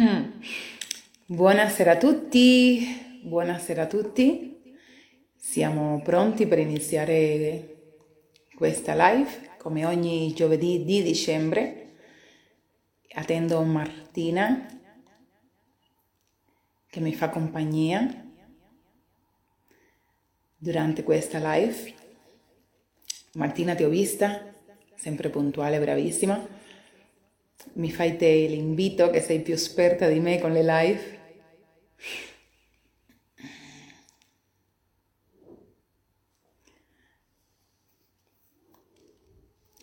Mm. Buonasera a tutti, buonasera a tutti. Siamo pronti per iniziare questa live come ogni giovedì di dicembre. Attendo Martina che mi fa compagnia durante questa live. Martina ti ho vista, sempre puntuale, bravissima. Mi fai te l'invito che sei più esperta di me con le live.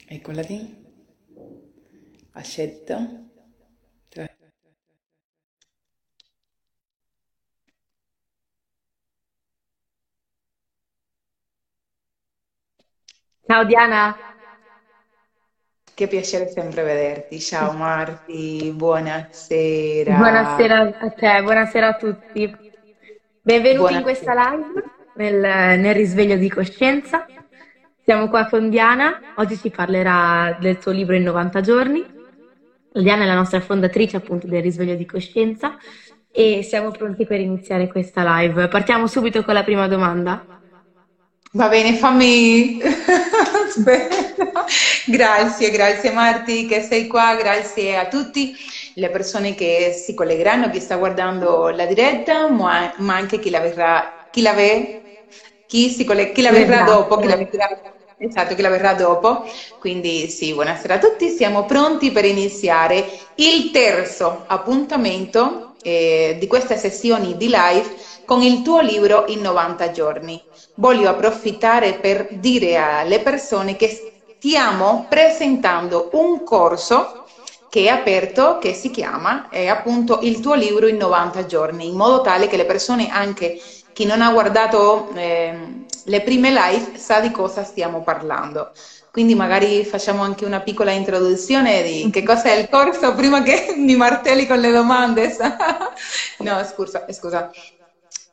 Eccola lì. Accetto. Ciao Diana, Che piacere sempre vederti. Ciao Marti, buonasera. buonasera a te, buonasera a tutti. Benvenuti in questa Buonasera. live nel, nel risveglio di coscienza. Siamo qua con Diana, oggi ci parlerà del suo libro in 90 giorni. Diana è la nostra fondatrice appunto del risveglio di coscienza e siamo pronti per iniziare questa live. Partiamo subito con la prima domanda. Va bene, fammi... Grazie, grazie Marti che sei qua, grazie a tutti le persone che si collegheranno, chi sta guardando la diretta, ma, anche chi la verrà, chi la ve, chi si colle- chi la verrà dopo, chi la vedrà, esatto, chi la verrà dopo. Quindi sì, buonasera a tutti, siamo pronti per iniziare il terzo appuntamento eh, di queste sessioni di live con il tuo libro in 90 giorni. Voglio approfittare per dire alle persone che stiamo presentando un corso che è aperto, che si chiama è appunto il tuo libro in 90 giorni, in modo tale che le persone, anche chi non ha guardato ehm, le prime live, sa di cosa stiamo parlando. Quindi magari facciamo anche una piccola introduzione di che cosa è il corso prima che mi martelli con le domande. No, scusa, scusa.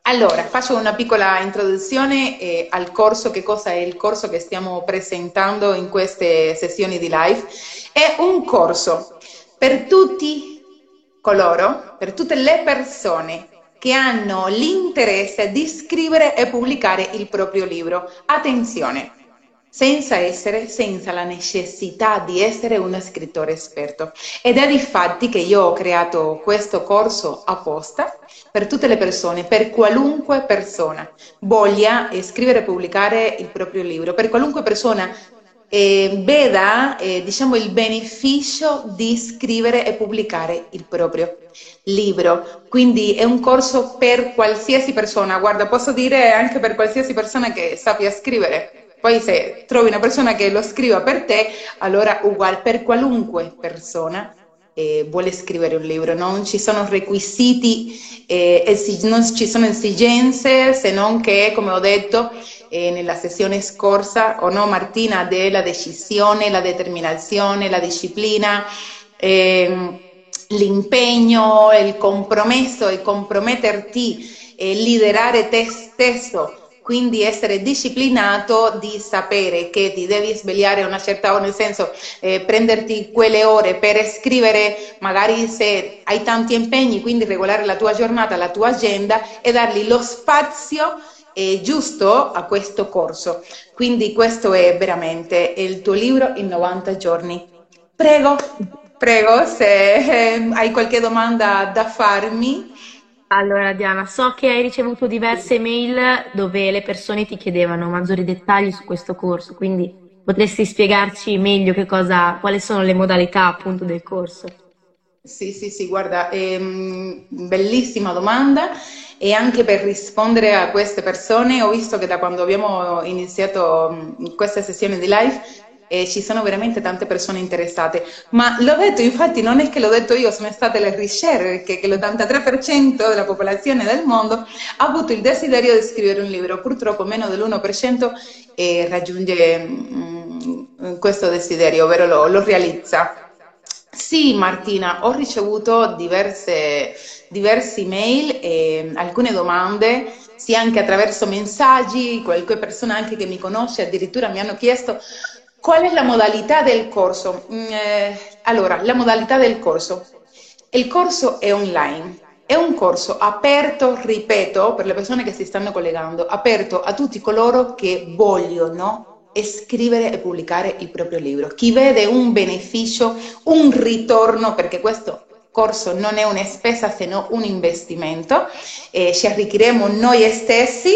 Allora, faccio una piccola introduzione eh, al corso, che cosa è il corso che stiamo presentando in queste sessioni di live. È un corso per tutti coloro, per tutte le persone che hanno l'interesse di scrivere e pubblicare il proprio libro. Attenzione, senza essere, senza la necessità di essere uno scrittore esperto. Ed è difatti che io ho creato questo corso apposta per tutte le persone, per qualunque persona voglia scrivere e pubblicare il proprio libro, per qualunque persona eh, veda eh, diciamo, il beneficio di scrivere e pubblicare il proprio libro. Quindi è un corso per qualsiasi persona, guarda, posso dire anche per qualsiasi persona che sappia scrivere. Poi se trovi una persona che lo scriva per te, allora uguale per qualunque persona eh, vuole scrivere un libro, non ci sono requisiti, eh, esi- non ci sono esigenze, se non che, come ho detto eh, nella sessione scorsa, o no Martina, della decisione, la determinazione, la disciplina, ehm, l'impegno, il compromesso, il comprometterti, liderare te stesso quindi essere disciplinato di sapere che ti devi svegliare a una certa ora, nel senso eh, prenderti quelle ore per scrivere, magari se hai tanti impegni, quindi regolare la tua giornata, la tua agenda e dargli lo spazio eh, giusto a questo corso. Quindi questo è veramente il tuo libro in 90 giorni. Prego, prego, se eh, hai qualche domanda da farmi. Allora, Diana, so che hai ricevuto diverse mail dove le persone ti chiedevano maggiori dettagli su questo corso, quindi potresti spiegarci meglio cosa, quali sono le modalità appunto del corso? Sì, sì, sì, guarda, ehm, bellissima domanda e anche per rispondere a queste persone ho visto che da quando abbiamo iniziato questa sessione di live eh, ci sono veramente tante persone interessate, ma l'ho detto, infatti non è che l'ho detto io, sono state le ricerche che l'83% della popolazione del mondo ha avuto il desiderio di scrivere un libro, purtroppo meno dell'1% eh, raggiunge mh, questo desiderio, ovvero lo, lo realizza. Sì, Martina, ho ricevuto diverse, diverse email e alcune domande, sia anche attraverso messaggi, qualche persona anche che mi conosce addirittura mi hanno chiesto qual è la modalità del corso. Mm, eh, allora, la modalità del corso. Il corso è online, è un corso aperto, ripeto, per le persone che si stanno collegando, aperto a tutti coloro che vogliono scrivere e pubblicare il proprio libro. Chi vede un beneficio, un ritorno, perché questo corso non è una spesa se no un investimento, eh, ci arricchiremo noi stessi,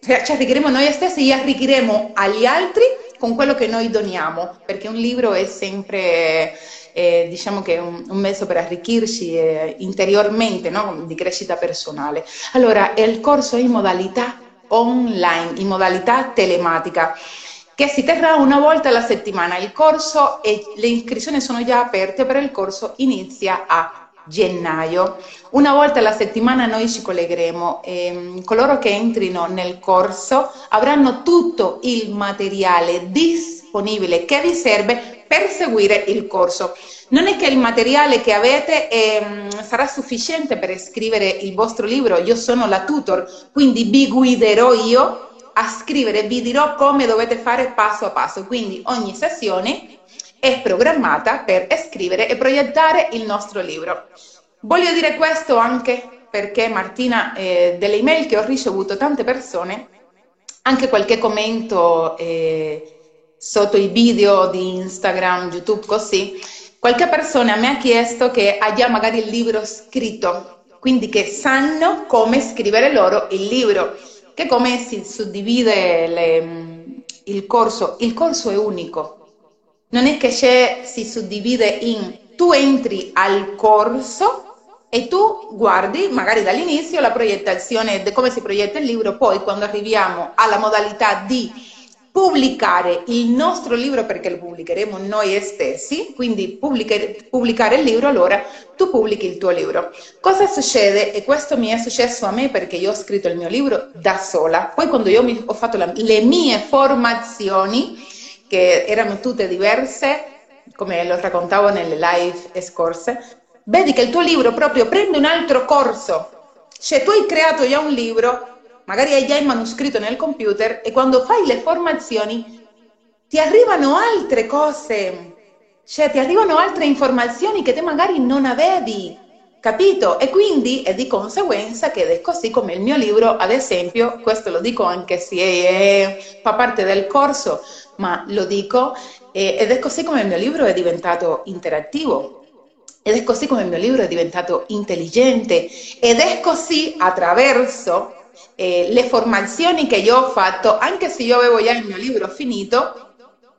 cioè, ci arricchiremo noi stessi e arricchiremo agli altri con quello che noi doniamo, perché un libro è sempre eh, diciamo che è un, un, mezzo per arricchirci eh, interiormente, no? di crescita personale. Allora, il corso è in modalità online, in modalità telematica che si terrà una volta alla settimana. Il corso e le iscrizioni sono già aperte, però il corso inizia a gennaio. Una volta alla settimana noi ci collegheremo e coloro che entrino nel corso avranno tutto il materiale disponibile che vi serve per seguire il corso. Non è che il materiale che avete eh, sarà sufficiente per scrivere il vostro libro, io sono la tutor, quindi vi guiderò io a scrivere, vi dirò come dovete fare passo a passo, quindi ogni sessione è programmata per scrivere e proiettare il nostro libro. Voglio dire questo anche perché Martina, eh, delle email che ho ricevuto tante persone, anche qualche commento eh, sotto i video di Instagram, YouTube, così, qualche persona mi ha chiesto che già magari il libro scritto, quindi che sanno come scrivere loro il libro, che come si suddivide le, il corso. Il corso è unico, non è che si suddivide in tu entri al corso e tu guardi magari dall'inizio la proiettazione di come si proietta il libro, poi quando arriviamo alla modalità di pubblicare il nostro libro perché lo pubblicheremo noi stessi, quindi pubblicare il libro, allora tu pubblichi il tuo libro. Cosa succede? E questo mi è successo a me perché io ho scritto il mio libro da sola, poi quando io ho fatto la, le mie formazioni, che erano tutte diverse, come lo raccontavo nelle live scorse, vedi che il tuo libro proprio prende un altro corso. Cioè tu hai creato già un libro magari hai già il manoscritto nel computer e quando fai le formazioni ti arrivano altre cose, cioè ti arrivano altre informazioni che te magari non avevi, capito? E quindi è di conseguenza che è così come il mio libro, ad esempio, questo lo dico anche se è, fa parte del corso, ma lo dico, ed è così come il mio libro è diventato interattivo, ed è così come il mio libro è diventato intelligente ed è così attraverso eh, le formazioni che io ho fatto, anche se io avevo già il mio libro finito,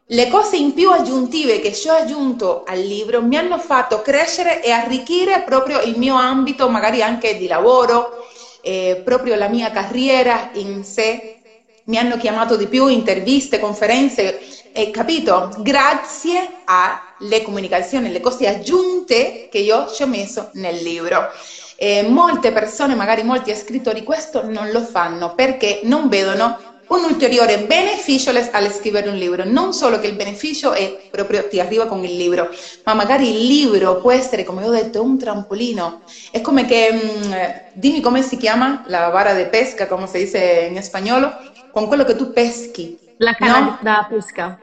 le cose in più aggiuntive che ci ho aggiunto al libro mi hanno fatto crescere e arricchire proprio il mio ambito, magari anche di lavoro, eh, proprio la mia carriera in sé. Mi hanno chiamato di più, interviste, conferenze, e capito? Grazie alle comunicazioni, le cose aggiunte che io ci ho messo nel libro. E molte persone, magari molti scrittori, questo non lo fanno perché non vedono un ulteriore beneficio al scrivere un libro. Non solo che il beneficio è proprio ti arriva con il libro, ma magari il libro può essere, come ho detto, un trampolino. È come che, mh, mm, dimmi come si chiama la vara di pesca, come si dice in spagnolo, con quello che tu peschi. La canna no? da pesca.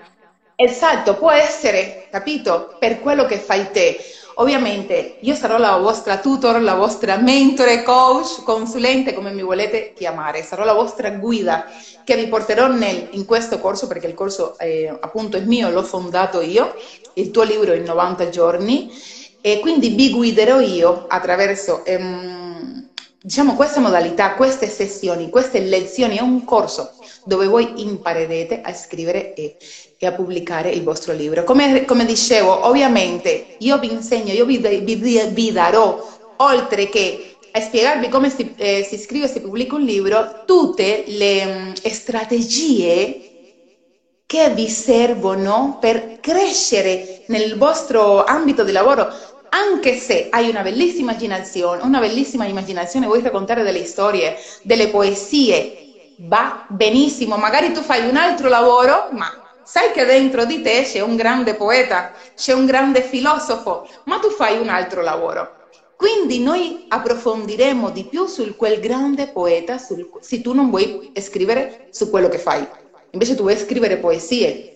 Esatto, può essere, capito, per quello che fai te. Ovviamente io sarò la vostra tutor, la vostra mentore, coach, consulente, come mi volete chiamare, sarò la vostra guida che vi porterò nel, in questo corso, perché il corso eh, appunto è mio, l'ho fondato io, il tuo libro in 90 giorni, e quindi vi guiderò io attraverso... Ehm, diciamo questa modalità, queste sessioni, queste lezioni, è un corso dove voi imparerete a scrivere e, e a pubblicare il vostro libro. Come, come, dicevo, ovviamente io vi insegno, io vi, vi, vi darò, oltre che a spiegarvi come si, eh, si scrive e si pubblica un libro, tutte le um, strategie che vi servono per crescere nel vostro ambito di lavoro, anche se hai una bellissima immaginazione, una bellissima immaginazione, vuoi raccontare delle storie, delle poesie, va benissimo, magari tu fai un altro lavoro, ma sai che dentro di te c'è un grande poeta, c'è un grande filosofo, ma tu fai un altro lavoro. Quindi noi approfondiremo di più su quel grande poeta, sul, se tu non vuoi scrivere su quello che fai. Invece tu vuoi scrivere poesie,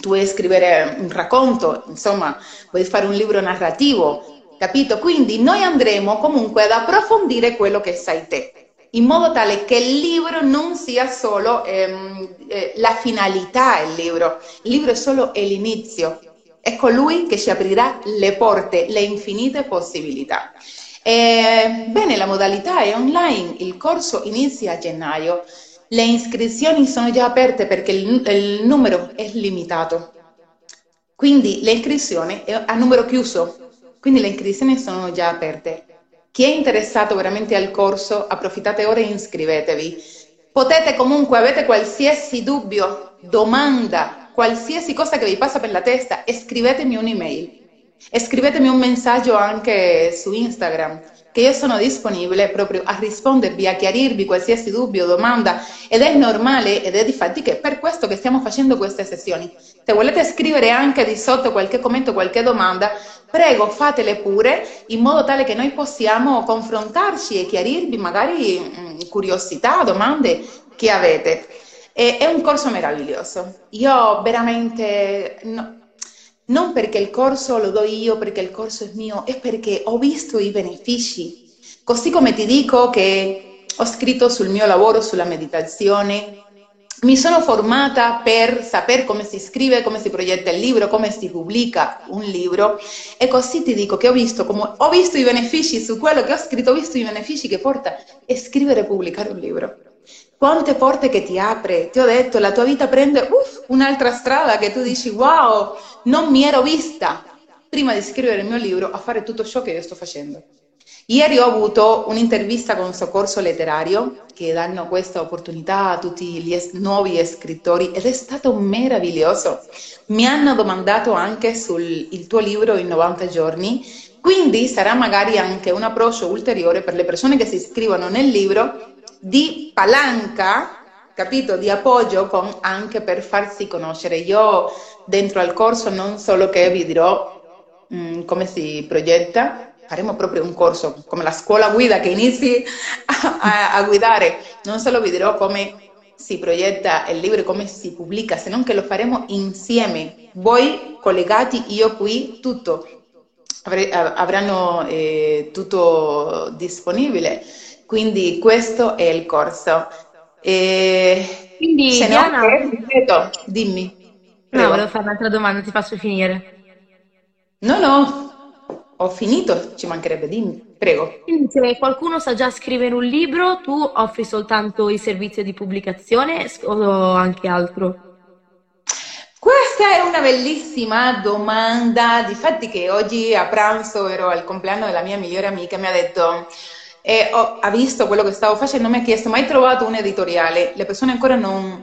tu vuoi scrivere un racconto, insomma, vuoi fare un libro narrativo, capito? Quindi noi andremo comunque ad approfondire quello che sai te in modo tale che il libro non sia solo ehm, eh, la finalità del libro, il libro è solo l'inizio, è colui che ci aprirà le porte, le infinite possibilità. E, bene, la modalità è online, il corso inizia a gennaio, le iscrizioni sono già aperte perché il, il numero è limitato, quindi le iscrizioni è a numero chiuso, quindi le iscrizioni sono già aperte. Chi è interessato veramente al corso, approfittate ora e iscrivetevi. Potete comunque, avete qualsiasi dubbio, domanda, qualsiasi cosa che vi passa per la testa, scrivetemi un'email. Scrivetemi un messaggio anche su Instagram che io sono disponibile proprio a rispondervi, a chiarirvi qualsiasi dubbio, domanda ed è normale ed è di fatti che per questo che stiamo facendo queste sessioni. Se volete scrivere anche di sotto qualche commento, qualche domanda, prego fatele pure in modo tale che noi possiamo confrontarci e chiarirvi magari mh, mm, curiosità, domande che avete. E, è un corso meraviglioso. Io veramente... No, non perché il corso lo do io, perché il corso è mio, è perché ho visto i benefici. Così come ti dico che ho scritto sul mio lavoro sulla meditazione, mi sono formata per sapere come si scrive, come si progetta il libro, come si pubblica un libro e così ti dico che ho visto, come, ho visto i benefici su quello che ho scritto, ho visto i benefici che porta a scrivere e pubblicare un libro. Quante porte che ti apre, ti ho detto, la tua vita prende uff, un'altra strada che tu dici wow, non mi ero vista prima di scrivere il mio libro a fare tutto ciò che io sto facendo. Ieri ho avuto un'intervista con soccorso letterario che danno questa opportunità a tutti gli es- nuovi scrittori ed è stato meraviglioso. Mi hanno domandato anche sul tuo libro in 90 giorni, quindi sarà magari anche un approccio ulteriore per le persone che si iscrivono nel libro di palanca capito, di appoggio con, anche per farsi conoscere. Io dentro al corso non solo che vi dirò mh, mm, come si progetta, faremo proprio un corso come la scuola guida che inizi a, a, a guidare, non solo vi dirò come si progetta il libro come si pubblica, se non che lo faremo insieme, voi collegati, io qui, tutto. avranno eh, tutto disponibile. Quindi questo è il corso. E Quindi se Diana... no, ripeto, dimmi. Prego. No, volevo fare un'altra domanda, ti faccio finire. No, no, ho finito, ci mancherebbe, dimmi, prego. Quindi se qualcuno sa già scrivere un libro, tu offri soltanto i servizi di pubblicazione o anche altro? Questa è una bellissima domanda, difatti che oggi a pranzo ero al compleanno della mia migliore amica e mi ha detto e ho, ha visto quello che stavo facendo, mi ha chiesto, ma hai trovato un editoriale? Le persone ancora non,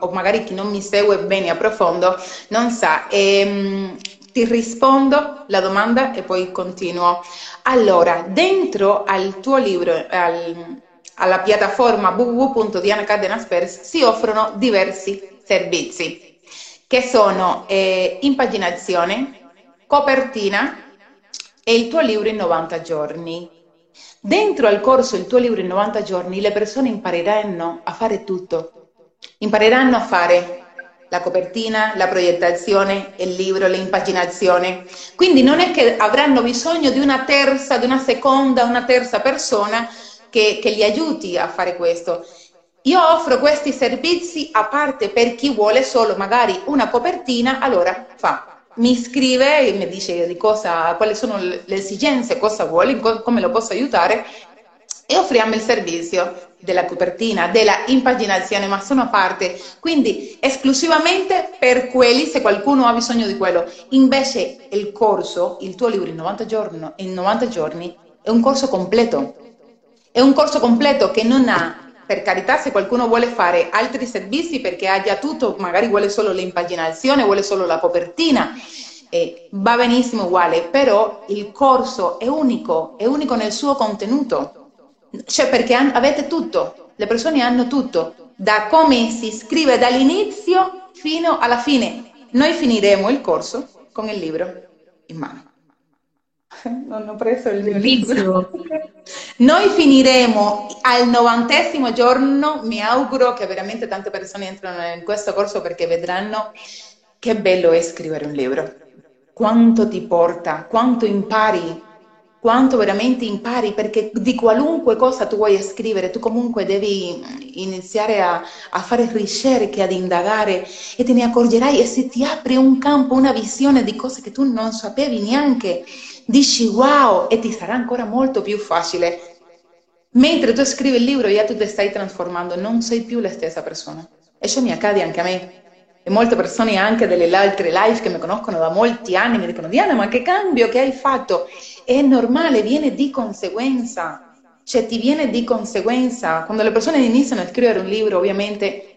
o magari chi non mi segue bene a profondo, non sa. E, ehm, ti rispondo la domanda e poi continuo. Allora, dentro al tuo libro, al, alla piattaforma www.dianacardenaspers si offrono diversi servizi che sono eh, impaginazione, copertina e il tuo libro in 90 giorni. Dentro al corso Il tuo libro in 90 giorni le persone impareranno a fare tutto. Impareranno a fare la copertina, la proiettazione, il libro, l'impaginazione. Quindi non è che avranno bisogno di una terza, di una seconda, una terza persona che, che li aiuti a fare questo. Io offro questi servizi a parte per chi vuole solo magari una copertina, allora fa mi scrive e mi dice di cosa, quali sono le esigenze, cosa vuole, come lo posso aiutare e offriamo il servizio della copertina, della impaginazione, ma sono a parte, quindi esclusivamente per quelli se qualcuno ha bisogno di quello. Invece il corso, il tuo libro in 90 giorni, in 90 giorni è un corso completo, è un corso completo che non ha per carità, se qualcuno vuole fare altri servizi perché ha già tutto, magari vuole solo l'impaginazione, vuole solo la copertina, eh, va benissimo uguale, però il corso è unico, è unico nel suo contenuto, cioè perché avete tutto, le persone hanno tutto, da come si scrive dall'inizio fino alla fine. Noi finiremo il corso con il libro in mano. non ho preso il mio libro. Noi finiremo al novantesimo giorno, mi auguro che veramente tante persone entrano in questo corso perché vedranno che bello è scrivere un libro, quanto ti porta, quanto impari quanto veramente impari, perché di qualunque cosa tu vuoi scrivere, tu comunque devi iniziare a, a, fare ricerche, ad indagare e te ne accorgerai e se ti apre un campo, una visione di cose che tu non sapevi neanche, dici wow e ti sarà ancora molto più facile. Mentre tu scrivi il libro, ya tu ti stai trasformando, non sei più la stessa persona. E ciò mi accade anche a me. E molte persone anche delle altre live che mi conoscono da molti anni mi dicono Diana, ma che cambio che hai fatto? È normale, viene di conseguenza, cioè ti viene di conseguenza. Quando le persone iniziano a scrivere un libro, ovviamente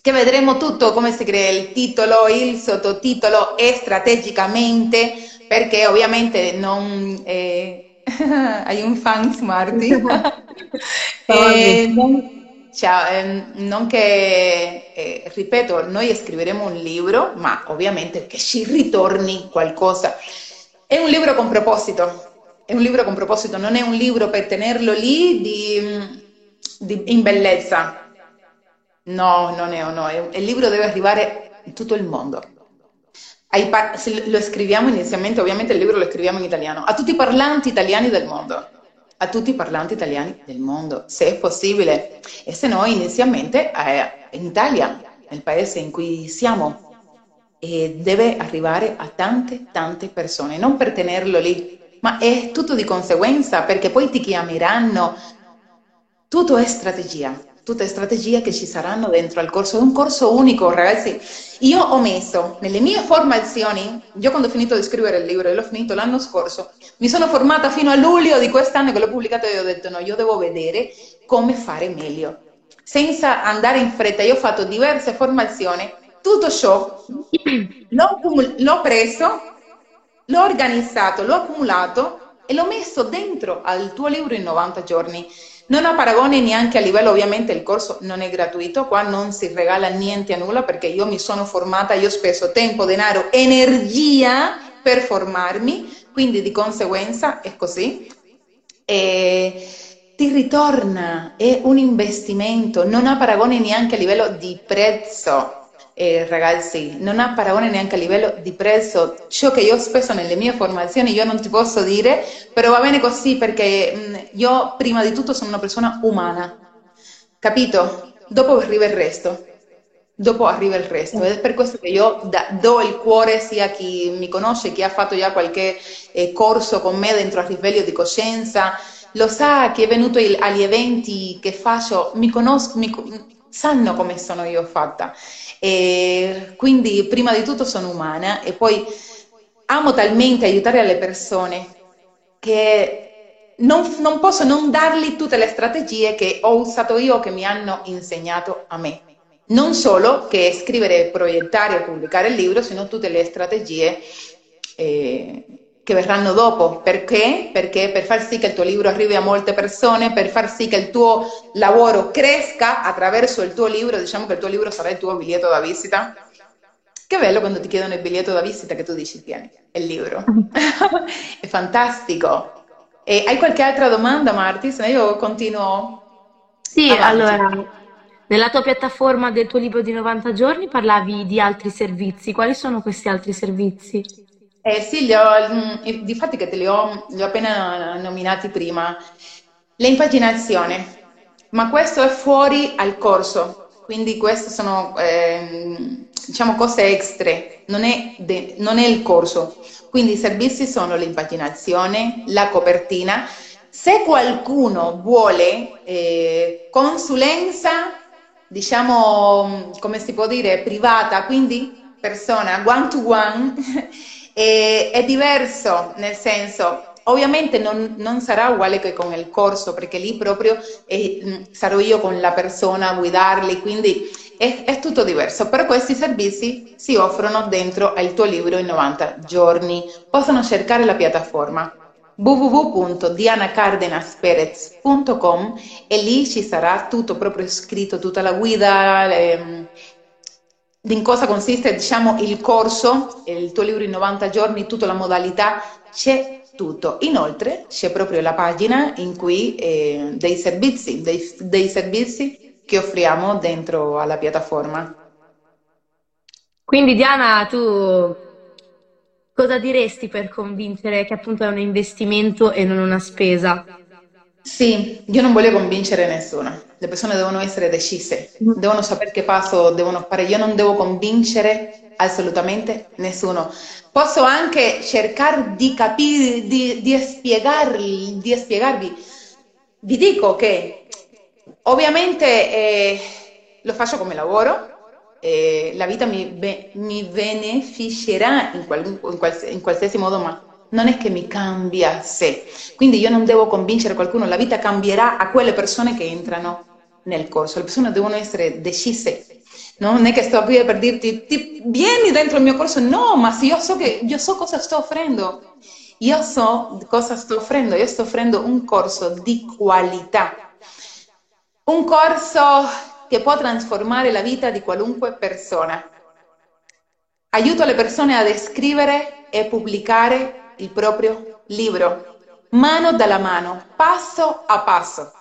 che vedremo tutto come si crea il titolo, il sottotitolo e strategicamente, perché ovviamente non... Eh, hai un fan, eh, non, cioè, ehm, non che, eh, ripeto, noi scriveremo un libro, ma ovviamente che ci ritorni qualcosa. È un libro con proposito, è un libro con proposito, non è un libro per tenerlo lì di, di, in bellezza. No, non è, no, è, il libro deve arrivare in tutto il mondo. Se lo scriviamo inizialmente, ovviamente il libro lo scriviamo in italiano, a tutti i parlanti italiani del mondo a tutti i parlanti italiani del mondo, se è possibile. E se no, inizialmente eh, in Italia, nel paese in cui siamo, e deve arrivare a tante, tante persone, non per tenerlo lì, ma è tutto di conseguenza, perché poi ti chiameranno. Tutto è strategia tutte strategie che ci saranno dentro al corso. È un corso unico, ragazzi. Io ho messo nelle mie formazioni, io quando ho finito di scrivere il libro, l'ho finito l'anno scorso, mi sono formata fino a luglio di quest'anno che l'ho pubblicato e ho detto no, io devo vedere come fare meglio. Senza andare in fretta, io ho fatto diverse formazioni, tutto ciò l'ho, l'ho preso, l'ho organizzato, l'ho accumulato e l'ho messo dentro al tuo libro in 90 giorni. Non ha paragone neanche a livello, ovviamente il corso non è gratuito, qua non si regala niente a nulla perché io mi sono formata, io ho speso tempo, denaro, energia per formarmi, quindi di conseguenza è così. E ti ritorna, è un investimento, non ha paragone neanche a livello di prezzo eh, ragazzi, non ha paragone neanche a livello di prezzo. Ciò che io speso nelle mie formazioni io non ti posso dire, però va bene così perché mh, mm, io prima di tutto sono una persona umana, capito? Dopo arriva il resto. Dopo arriva il resto ed è per questo che io da, do il cuore sia a chi mi conosce, chi ha fatto già qualche eh, corso con me dentro al risveglio di coscienza, lo sa chi è venuto il, agli eventi che faccio, mi conosco, mi, sanno come sono io fatta. E quindi prima di tutto sono umana e poi amo talmente aiutare le persone che non, non posso non dargli tutte le strategie che ho usato io, che mi hanno insegnato a me. Non solo che scrivere, proiettare o pubblicare il libro, sino tutte le strategie eh, che verranno dopo. Perché? Perché per far sì che il tuo libro arrivi a molte persone, per far sì che il tuo lavoro cresca attraverso il tuo libro, diciamo che il tuo libro sarà il tuo biglietto da visita. Che bello quando ti chiedono il biglietto da visita che tu dici tieni, il libro. è fantastico. E hai qualche altra domanda, Marti? Se no io continuo. Sì, avanti. allora, nella tua piattaforma del tuo libro di 90 giorni parlavi di altri servizi. Quali sono questi altri servizi? Eh sì, li ho, mm, difatti che te li ho, li ho appena nominati prima. L'impaginazione, ma questo è fuori al corso, quindi queste sono eh, diciamo cose extra, non è, non è il corso. Quindi i servizi sono l'impaginazione, la copertina. Se qualcuno vuole eh, consulenza, diciamo, come si può dire, privata, quindi persona one to one, E, è diverso, nel senso, ovviamente non, non, sarà uguale che con il corso, perché lì proprio eh, sarò io con la persona a guidarli, quindi è, è, tutto diverso. Però questi servizi si offrono dentro al tuo libro in 90 giorni. Possono cercare la piattaforma www.dianacardenasperez.com e lì ci sarà tutto proprio scritto, tutta la guida. Le, in cosa consiste diciamo, il corso, il tuo libro in 90 giorni, tutta la modalità, c'è tutto. Inoltre c'è proprio la pagina in cui eh, dei servizi, dei, dei servizi che offriamo dentro alla piattaforma. Quindi Diana, tu Cosa diresti per convincere che appunto è un investimento e non una spesa? Sì, io non voglio convincere nessuno, le persone devono essere decise, Mm. devono sapere che passo devono fare, io non devo convincere assolutamente nessuno. Posso anche cercare di capire, di, di spiegarli, di spiegarvi. Vi dico che ovviamente eh, lo faccio come lavoro, eh, la vita mi, be- mi beneficerà in, qual- in quals- in qualsiasi modo, ma non è che mi cambia sé. Quindi io non devo convincere qualcuno, la vita cambierà a quelle persone che entrano nel corso, le persone devono essere decise. no? Non è che sto qui per dirti, ti, vieni dentro il mio corso, no, ma se io so, che, io so cosa sto offrendo, io so cosa sto offrendo, io sto offrendo un corso di qualità, un corso che può trasformare la vita di qualunque persona. Aiuto le persone a scrivere e pubblicare il proprio libro, mano dalla mano, passo a passo,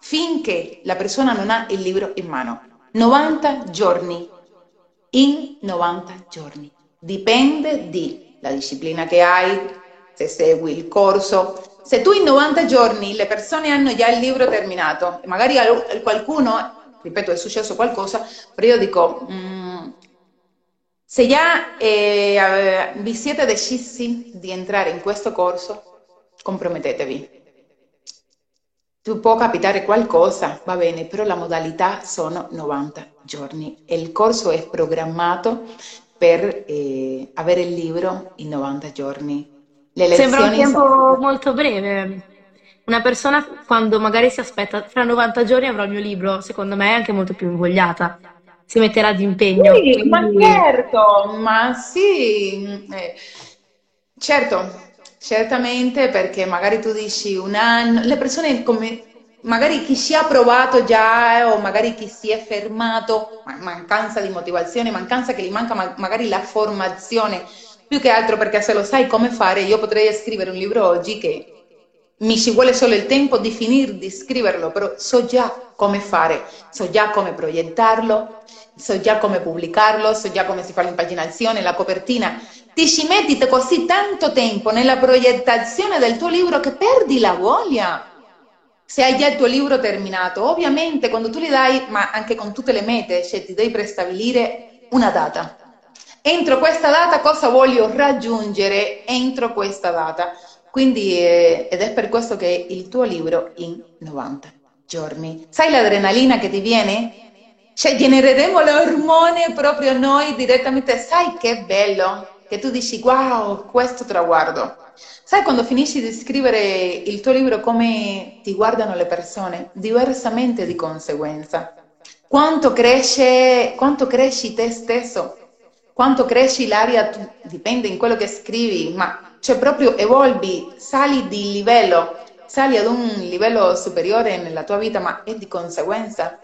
finché la persona non ha il libro in mano. 90 giorni, in 90 giorni. Dipende dalla disciplina che hai, se segui il corso. Se tu in 90 giorni le persone hanno già il libro terminato, magari qualcuno, ripeto, è successo qualcosa, però io dico... Mm, se già eh, vi siete decisi di entrare in questo corso, compromettetevi. Tu può capitare qualcosa, va bene, però la modalità sono 90 giorni e il corso è programmato per eh, avere il libro in 90 giorni. Le Sembra un tempo sono... molto breve. Una persona quando magari si aspetta fra 90 giorni avrò il mio libro, secondo me è anche molto più invogliata si metterà di impegno. Sì, quindi... ma certo, ma sì, eh, certo, certamente perché magari tu dici un anno, le persone come, magari chi si è provato già eh, o magari chi si è fermato, mancanza di motivazione, mancanza che gli manca ma- magari la formazione, più che altro perché se lo sai come fare, io potrei scrivere un libro oggi che mi ci vuole solo il tempo di finire di scriverlo, però so già come fare, so già come proiettarlo, so già come pubblicarlo, so già come si fa l'impaginazione, la copertina. Ti ci metti così tanto tempo nella proiettazione del tuo libro che perdi la voglia. Se hai già il tuo libro terminato, ovviamente quando tu li dai, ma anche con tutte le mete, cioè ti devi prestabilire una data. Entro questa data cosa voglio raggiungere entro questa data? Quindi, eh, ed è per questo che il tuo libro in 90 giorni. Sai l'adrenalina che ti viene? Cioè genereremo l'ormone proprio noi direttamente. Sai che bello che tu dici wow, questo traguardo. Sai quando finisci di scrivere il tuo libro come ti guardano le persone? Diversamente di conseguenza. Quanto cresce, quanto cresci te stesso? Quanto cresci l'aria, dipende in quello che scrivi, ma cioè proprio evolvi, sali di livello, sali ad un livello superiore nella tua vita, ma è di conseguenza.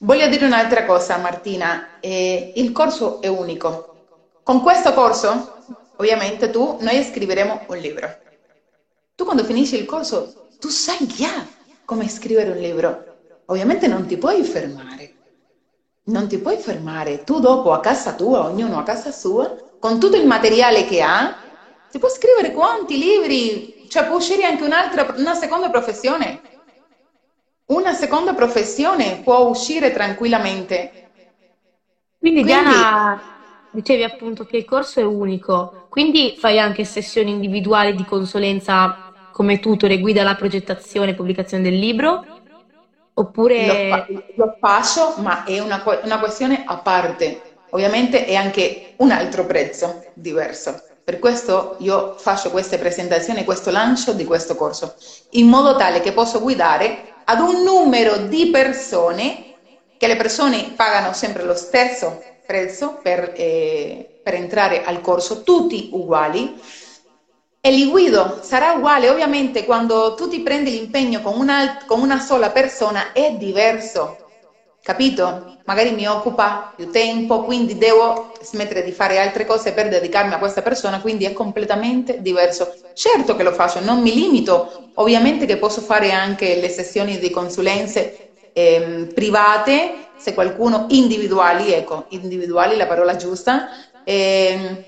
Voglio dire un'altra cosa, Martina, eh, il corso è unico. Con questo corso, ovviamente tu, noi scriveremo un libro. Tu quando finisci il corso, tu sai già come scrivere un libro. Ovviamente non ti puoi fermare. Non ti puoi fermare. Tu dopo a casa tua, ognuno a casa sua, con tutto il materiale che ha, si può scrivere quanti libri, cioè può uscire anche un'altra, una seconda professione. Una seconda professione può uscire tranquillamente. Quindi, quindi Diana, dicevi appunto che il corso è unico, quindi fai anche sessioni individuali di consulenza come tutore, guida alla progettazione e pubblicazione del libro? Oppure... Lo, fa- lo faccio, ma è una, una questione a parte. Ovviamente è anche un altro prezzo diverso. Per questo io faccio queste presentazioni, questo lancio di questo corso, in modo tale che posso guidare ad un numero di persone, che le persone pagano sempre lo stesso prezzo per, eh, per entrare al corso, tutti uguali, e li guido, sarà uguale, ovviamente quando tu ti prendi l'impegno con una, con una sola persona è diverso, capito? Magari mi occupa più tempo, quindi devo smettere di fare altre cose per dedicarmi a questa persona, quindi è completamente diverso. Certo che lo faccio, non mi limito, ovviamente che posso fare anche le sessioni di consulenze eh, private, se qualcuno individuali, ecco, individuali la parola giusta, eh,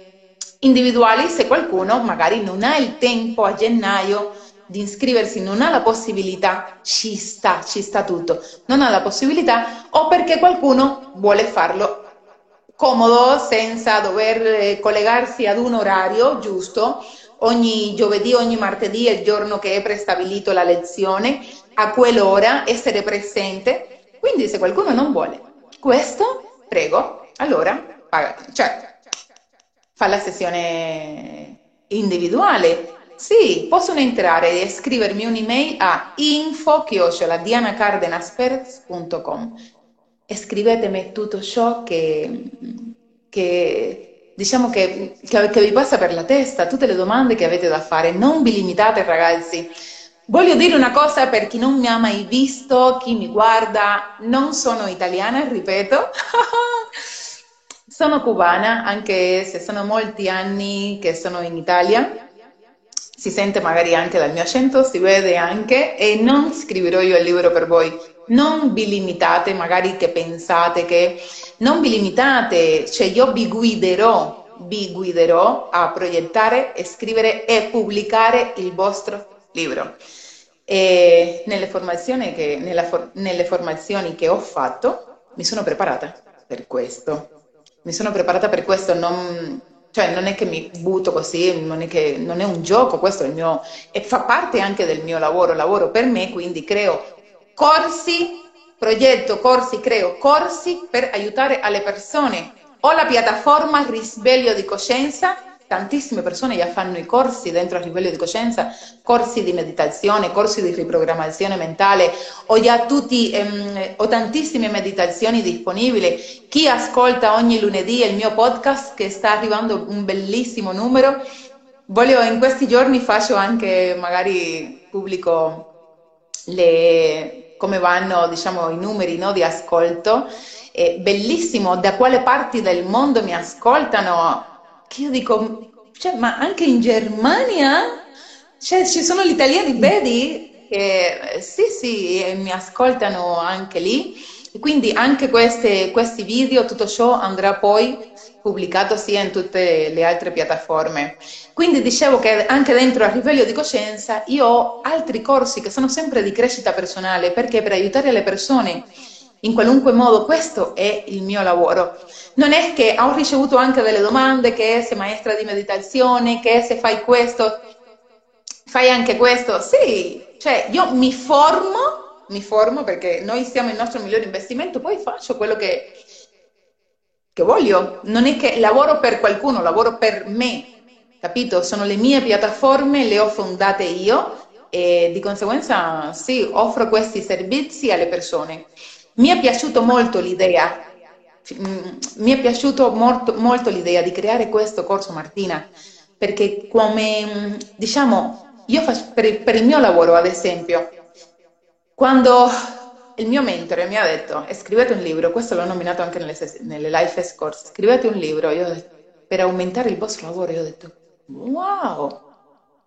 individuali se qualcuno magari non ha il tempo a gennaio di iscriversi, non ha la possibilità, ci sta, ci sta tutto, non ha la possibilità o perché qualcuno vuole farlo comodo senza dover eh, collegarsi ad un orario giusto, ogni giovedì, ogni martedì il giorno che è prestabilito la lezione, a quell'ora essere presente. Quindi se qualcuno non vuole questo, prego, allora paga, cioè, fa la sessione individuale. Sì, possono entrare e scrivermi un'email a info-dianacardenasperez.com e scrivetemi tutto ciò che, che diciamo che, che, che vi passa per la testa, tutte le domande che avete da fare. Non vi limitate ragazzi. Voglio dire una cosa per chi non mi ha mai visto, chi mi guarda, non sono italiana, ripeto, sono cubana, anche se sono molti anni che sono in Italia, si sente magari anche dal mio accento, si vede anche, e non scriverò io il libro per voi, non vi limitate, magari che pensate che non vi limitate, cioè io vi guiderò, vi guiderò a proiettare, scrivere e pubblicare il vostro libro. E nelle formazioni che, nella, nelle formazioni che ho fatto mi sono preparata per questo. Mi sono preparata per questo, non, cioè non è che mi butto così, non è, che, non è un gioco, questo è il mio, e fa parte anche del mio lavoro, lavoro per me, quindi creo corsi, progetto corsi, creo corsi per aiutare alle persone. Ho la piattaforma Risveglio di Coscienza, tantissime persone già fanno i corsi dentro il Risveglio di Coscienza, corsi di meditazione, corsi di riprogrammazione mentale, ho già tutti, ehm, ho tantissime meditazioni disponibili. Chi ascolta ogni lunedì il mio podcast, che sta arrivando un bellissimo numero, voglio in questi giorni faccio anche, magari pubblico le come vanno diciamo, i numeri no, di ascolto. È bellissimo da quale parti del mondo mi ascoltano. Che io dico, cioè, ma anche in Germania cioè, ci sono gli italiani, vedi? Che sì, sì, mi ascoltano anche lì. Quindi anche queste, questi video, tutto ciò andrà poi pubblicato sia in tutte le altre piattaforme. Quindi dicevo che anche dentro a livello di coscienza io ho altri corsi che sono sempre di crescita personale perché per aiutare le persone in qualunque modo questo è il mio lavoro. Non è che ho ricevuto anche delle domande che sei maestra di meditazione, che se fai questo, fai anche questo. Sì, cioè io mi formo, mi formo perché noi siamo il nostro migliore investimento, poi faccio quello che che voglio, non è che lavoro per qualcuno, lavoro per me, capito? Sono le mie piattaforme, le ho fondate io e di conseguenza sì, offro questi servizi alle persone. Mi è piaciuto molto l'idea, mm, mi è piaciuto molto, molto l'idea di creare questo corso Martina, perché come, mm, diciamo, io faccio, per, per il mio lavoro, ad esempio, quando il mio mentore mi ha detto, scrivete un libro, questo l'ho nominato anche nelle, nelle life scorse, scrivete un libro io, per aumentare il vostro lavoro. Io ho detto, wow,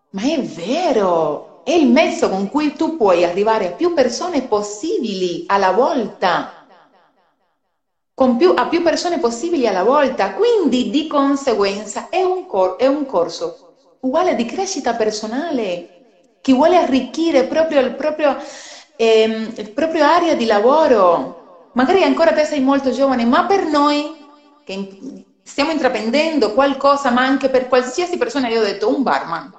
ma è vero, è il mezzo con cui tu puoi arrivare a più persone possibili alla volta, più, a più persone possibili alla volta, quindi di conseguenza è un, cor- è un corso uguale di crescita personale, che vuole arricchire proprio il proprio eh, proprio area di lavoro. Magari ancora te sei molto giovane, ma per noi che stiamo intraprendendo qualcosa, ma anche per qualsiasi persona, io ho detto un barman.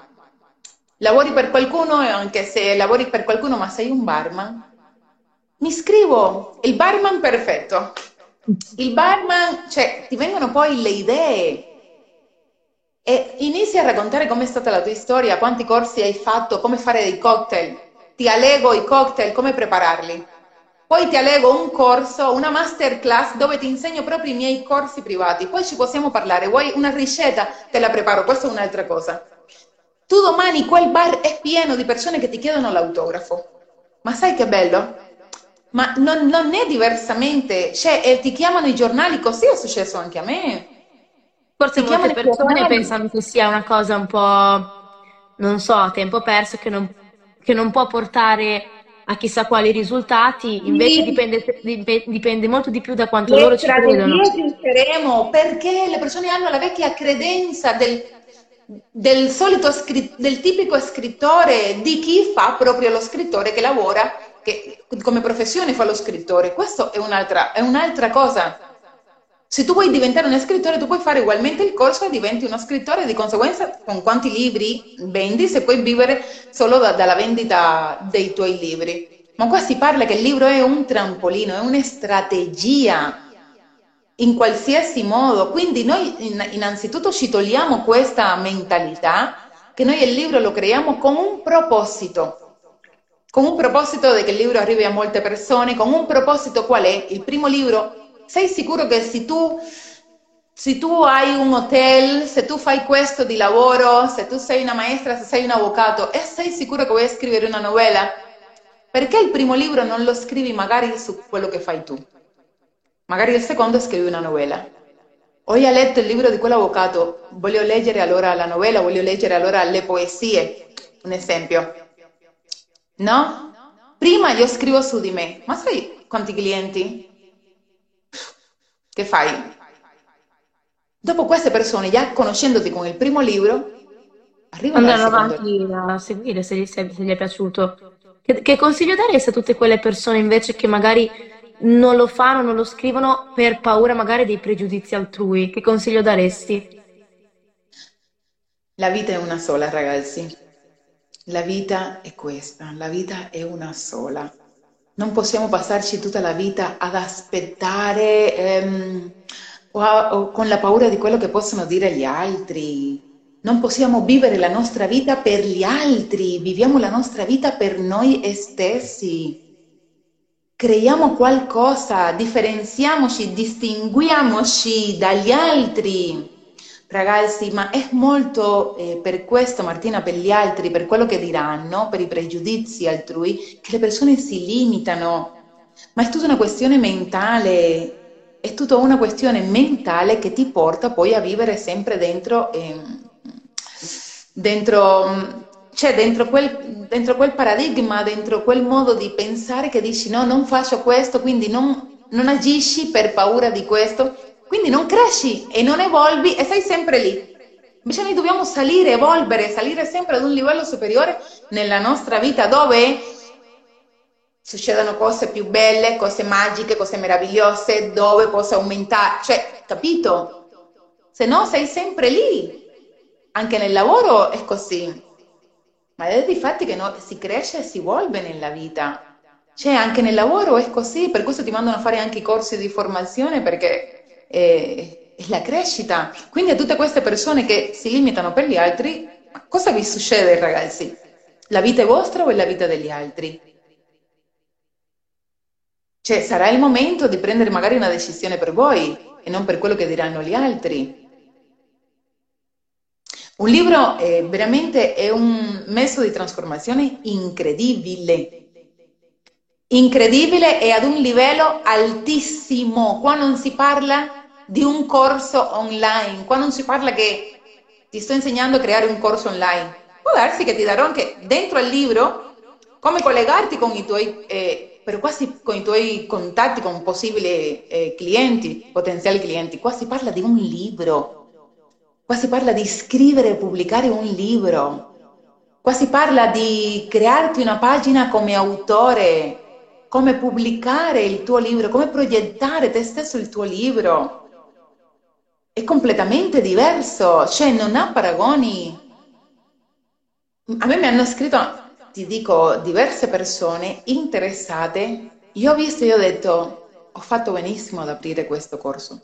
Lavori per qualcuno, anche se lavori per qualcuno, ma sei un barman. Mi scrivo il barman perfetto. Il barman, cioè, ti vengono poi le idee e inizi a raccontare com'è stata la tua storia, quanti corsi hai fatto, come fare dei cocktail ti allego i cocktail, come prepararli. Poi ti allego un corso, una masterclass dove ti insegno proprio i miei corsi privati. Poi ci possiamo parlare. Vuoi una ricetta? Te la preparo. Questa è un'altra cosa. Tu domani quel bar è pieno di persone che ti chiedono l'autografo. Ma sai che bello? Ma non, non è diversamente. Cioè, eh, ti chiamano i giornali, così è successo anche a me. Forse ti molte persone pensano che sia una cosa un po', non so, a tempo perso, che non che non può portare a chissà quali risultati, invece Sì. dipende, dip- dipende molto di più da quanto Le loro ci credono. che useremo perché le persone hanno la vecchia credenza del, del solito del tipico scrittore, di chi fa proprio lo scrittore che lavora, che come professione fa lo scrittore. Questo è un'altra, è un'altra cosa. Se tu vuoi diventare uno scrittore, tu puoi fare ugualmente il corso e diventi uno scrittore, di conseguenza con quanti libri vendi se puoi vivere solo da- dalla vendita dei tuoi libri. Ma qua si parla che il libro è un trampolino, è una strategia in qualsiasi modo. Quindi noi in- innanzitutto ci togliamo questa mentalità che noi il libro lo creiamo con un proposito, con un proposito di che il libro arrivi a molte persone, con un proposito qual è? Il primo libro, sei sicuro che se tu, se tu hai un hotel, se tu fai questo di lavoro, se tu sei una maestra, se sei un avvocato, e sei sicuro che vuoi scrivere una novella? Perché il primo libro non lo scrivi magari su quello che fai tu? Magari il secondo scrivi una novella. Ho già letto il libro di quell'avvocato, voglio leggere allora la novella, voglio leggere allora le poesie, un esempio. No? Prima io scrivo su di me, ma sai quanti clienti? Che fai? Dopo queste persone, già conoscendoti con il primo libro, arrivano avanti a seguire se gli, se gli è piaciuto. Che, che consiglio daresti a tutte quelle persone invece che magari non lo fanno, non lo scrivono per paura magari dei pregiudizi altrui? Che consiglio daresti? La vita è una sola, ragazzi. La vita è questa, la vita è una sola. Non possiamo passarci tutta la vita ad aspettare ehm, o, a- o con la paura di quello che possono dire gli altri. Non possiamo vivere la nostra vita per gli altri, viviamo la nostra vita per noi stessi. Creiamo qualcosa, differenziamoci, distinguiamoci dagli altri. Ragazzi, ma è molto eh, per questo, Martina, per gli altri, per quello che diranno, per i pregiudizi altrui, che le persone si limitano. Ma è tutta una questione mentale, è tutta una questione mentale che ti porta poi a vivere sempre dentro, ehm, dentro, cioè dentro quel, dentro quel paradigma, dentro quel modo di pensare che dici no, non faccio questo, quindi non, non agisci per paura di questo, quindi non cresci e non evolvi e sei sempre lì. Invece noi dobbiamo salire, evolvere, salire sempre ad un livello superiore nella nostra vita dove succedono cose più belle, cose magiche, cose meravigliose, dove possa aumentare, cioè, capito? Se no sei sempre lì. Anche nel lavoro è così. Ma è di fatti che no- si cresce e si evolve nella vita. Cioè, anche nel lavoro è così, per questo ti mandano a fare anche i corsi di formazione perché è, è la crescita. Quindi a tutte queste persone che si limitano per gli altri, cosa vi succede, ragazzi? La vita è vostra o è la vita degli altri? Cioè, sarà il momento di prendere magari una decisione per voi e non per quello che diranno gli altri. Un libro eh, veramente è un mezzo di trasformazione incredibile, incredibile e ad un livello altissimo. Qua non si parla di un corso online, qua non si parla che ti sto insegnando a creare un corso online. Può darsi che ti darò anche dentro al libro come collegarti con i tuoi, eh, quasi con i tuoi contatti con possibili eh, clienti, potenziali clienti. Qua si parla di un libro. Qua si parla di scrivere e pubblicare un libro. Qua si parla di crearti una pagina come autore, come pubblicare il tuo libro, come proiettare te stesso il tuo libro. È completamente diverso, cioè non ha paragoni. A me mi hanno scritto, ti dico, diverse persone interessate. Io ho visto e ho detto, ho fatto benissimo ad aprire questo corso.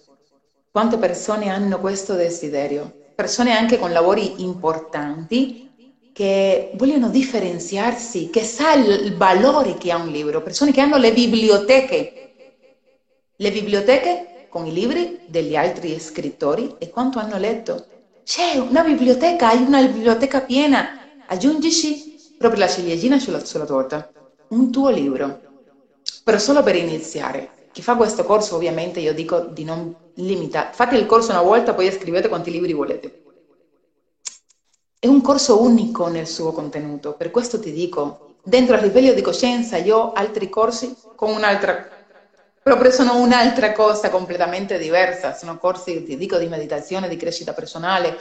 Quante persone hanno questo desiderio? Persone anche con lavori importanti che vogliono differenziarsi, che sa il valore che ha un libro, persone che hanno le biblioteche, le biblioteche con i libri degli altri scrittori e quanto hanno letto. C'è una biblioteca, hai una biblioteca piena, aggiungici proprio la ciliegina sulla, sulla torta, un tuo libro, però solo per iniziare. Chi fa questo corso ovviamente io dico di non limitare, fate il corso una volta, poi scrivete quanti libri volete. È un corso unico nel suo contenuto, per questo ti dico, Dentro al risveglio di coscienza io ho altri corsi con un'altra, proprio sono un'altra cosa completamente diversa, sono corsi, ti dico, di meditazione, di crescita personale,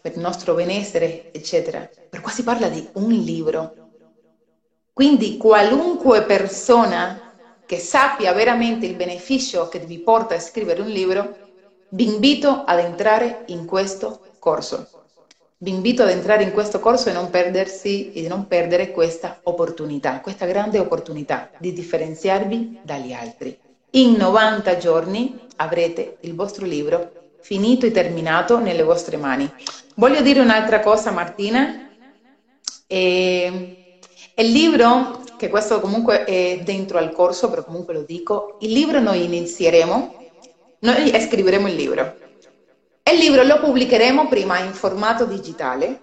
per il nostro benessere, eccetera. Per qua si parla di un libro. Quindi qualunque persona che sappia veramente il beneficio che vi porta a scrivere un libro, vi invito ad entrare in questo corso. Vi invito ad entrare in questo corso e non perdersi e non perdere questa opportunità, questa grande opportunità di differenziarvi dagli altri. In 90 giorni avrete il vostro libro finito e terminato nelle vostre mani. Voglio dire un'altra cosa, Martina. E, il libro, che questo comunque è dentro al corso, però comunque lo dico, il libro noi inizieremo, noi scriveremo il libro il libro lo pubblicheremo prima in formato digitale,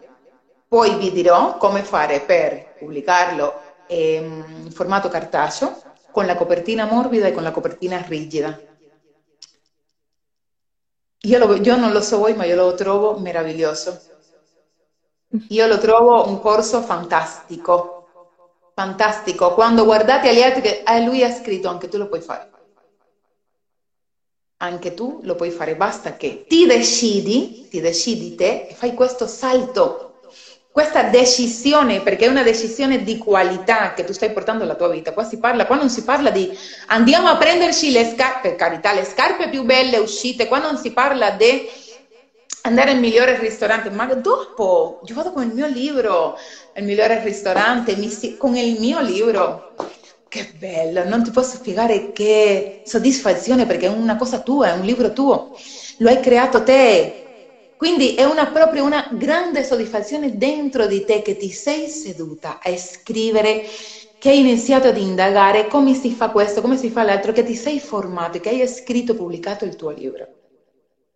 poi vi dirò come fare per pubblicarlo in formato cartaceo con la copertina morbida e con la copertina rigida. Io, lo, io non lo so voi, ma io lo trovo meraviglioso. Io lo trovo un corso fantastico, fantastico. Quando guardate agli altri eh, lui ha scritto, anche tu lo puoi fare anche tu lo puoi fare, basta che ti decidi, ti decidi te e fai questo salto, questa decisione, perché è una decisione di qualità che tu stai portando alla tua vita. Qua si parla, qua non si parla di andiamo a prenderci le scarpe, carità, le scarpe più belle uscite, qua non si parla di andare al migliore ristorante, ma dopo, io vado con il mio libro, il migliore ristorante, con il mio libro che bello, non ti posso spiegare che soddisfazione perché è una cosa tua, è un libro tuo, lo hai creato te. Quindi è una, proprio una grande soddisfazione dentro di te che ti sei seduta a scrivere, che hai iniziato ad indagare come si fa questo, come si fa l'altro, che ti sei formato, che hai scritto e pubblicato il tuo libro.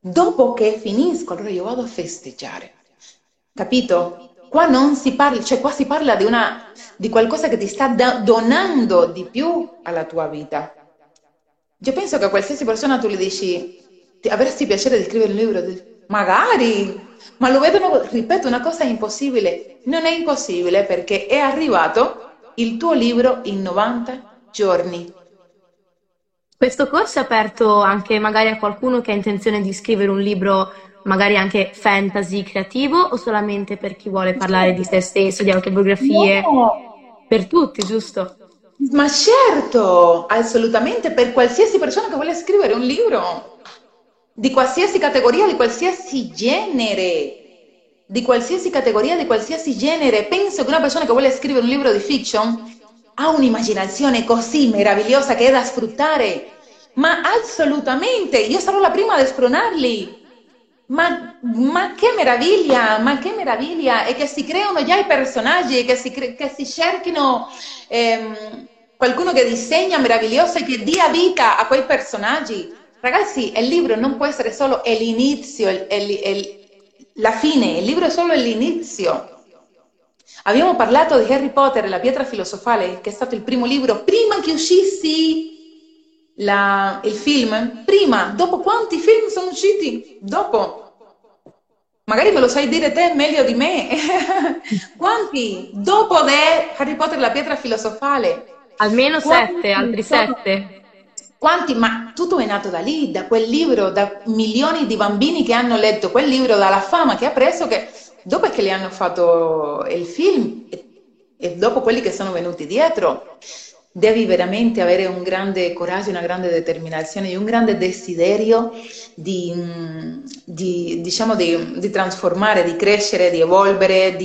Dopo che finisco, allora io vado a festeggiare. Capito? Qua non si parla, cioè qua si parla di, una, di qualcosa che ti sta donando di più alla tua vita. Io penso che a qualsiasi persona tu le dici, avresti piacere di scrivere un libro? Magari, ma lo vedono, ripeto, una cosa impossibile. Non è impossibile perché è arrivato il tuo libro in 90 giorni. Questo corso è aperto anche magari a qualcuno che ha intenzione di scrivere un libro magari anche fantasy creativo o solamente per chi vuole parlare di se stesso, di autobiografie? No. Per tutti, giusto? Ma certo, assolutamente, per qualsiasi persona che vuole scrivere un libro, di qualsiasi categoria, di qualsiasi genere, di qualsiasi categoria, di qualsiasi genere. Penso che una persona che vuole scrivere un libro di fiction ha un'immaginazione così meravigliosa che è da sfruttare. Ma assolutamente, io sarò la prima ad spronarli. Ma, ma, che meraviglia, ma che meraviglia! E che si creano già i personaggi, che si, che si cerchino ehm, qualcuno che disegna meraviglioso e che dia vita a quei personaggi. Ragazzi, il libro non può essere solo l'inizio, il, il, il, la fine, il libro è solo l'inizio. Abbiamo parlato di Harry Potter e la pietra filosofale, che è stato il primo libro prima che uscissi la, il film prima, dopo quanti film sono usciti? Dopo. Magari me lo sai dire te meglio di me. quanti? Dopo di Harry Potter e la pietra filosofale. Almeno quanti? sette, altri sette. Quanti? Ma tutto è nato da lì, da quel libro, da milioni di bambini che hanno letto quel libro, dalla fama che ha preso, che dopo che gli hanno fatto il film e dopo quelli che sono venuti dietro devi veramente avere un grande coraggio, una grande determinazione e un grande desiderio di, di, diciamo, di, di trasformare, di crescere, di evolvere,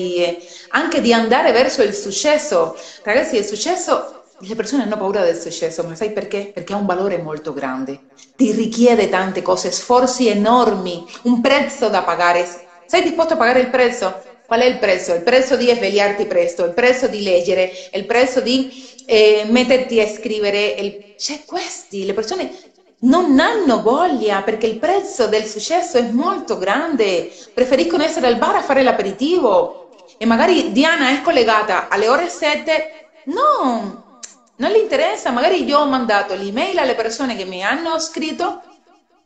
anche di andare verso il successo. Ragazzi, il successo, le persone hanno paura del successo, ma sai perché? Perché ha un valore molto grande, ti richiede tante cose, sforzi enormi, un prezzo da pagare. Sei disposto a pagare il prezzo? Qual è il prezzo? Il prezzo di svegliarti presto, il prezzo di leggere, il prezzo di eh, metterti a scrivere, il... cioè questi, le persone non hanno voglia perché il prezzo del successo è molto grande, preferiscono essere al bar a fare l'aperitivo e magari Diana è collegata alle ore 7, no, non le interessa, magari io ho mandato l'email alle persone che mi hanno scritto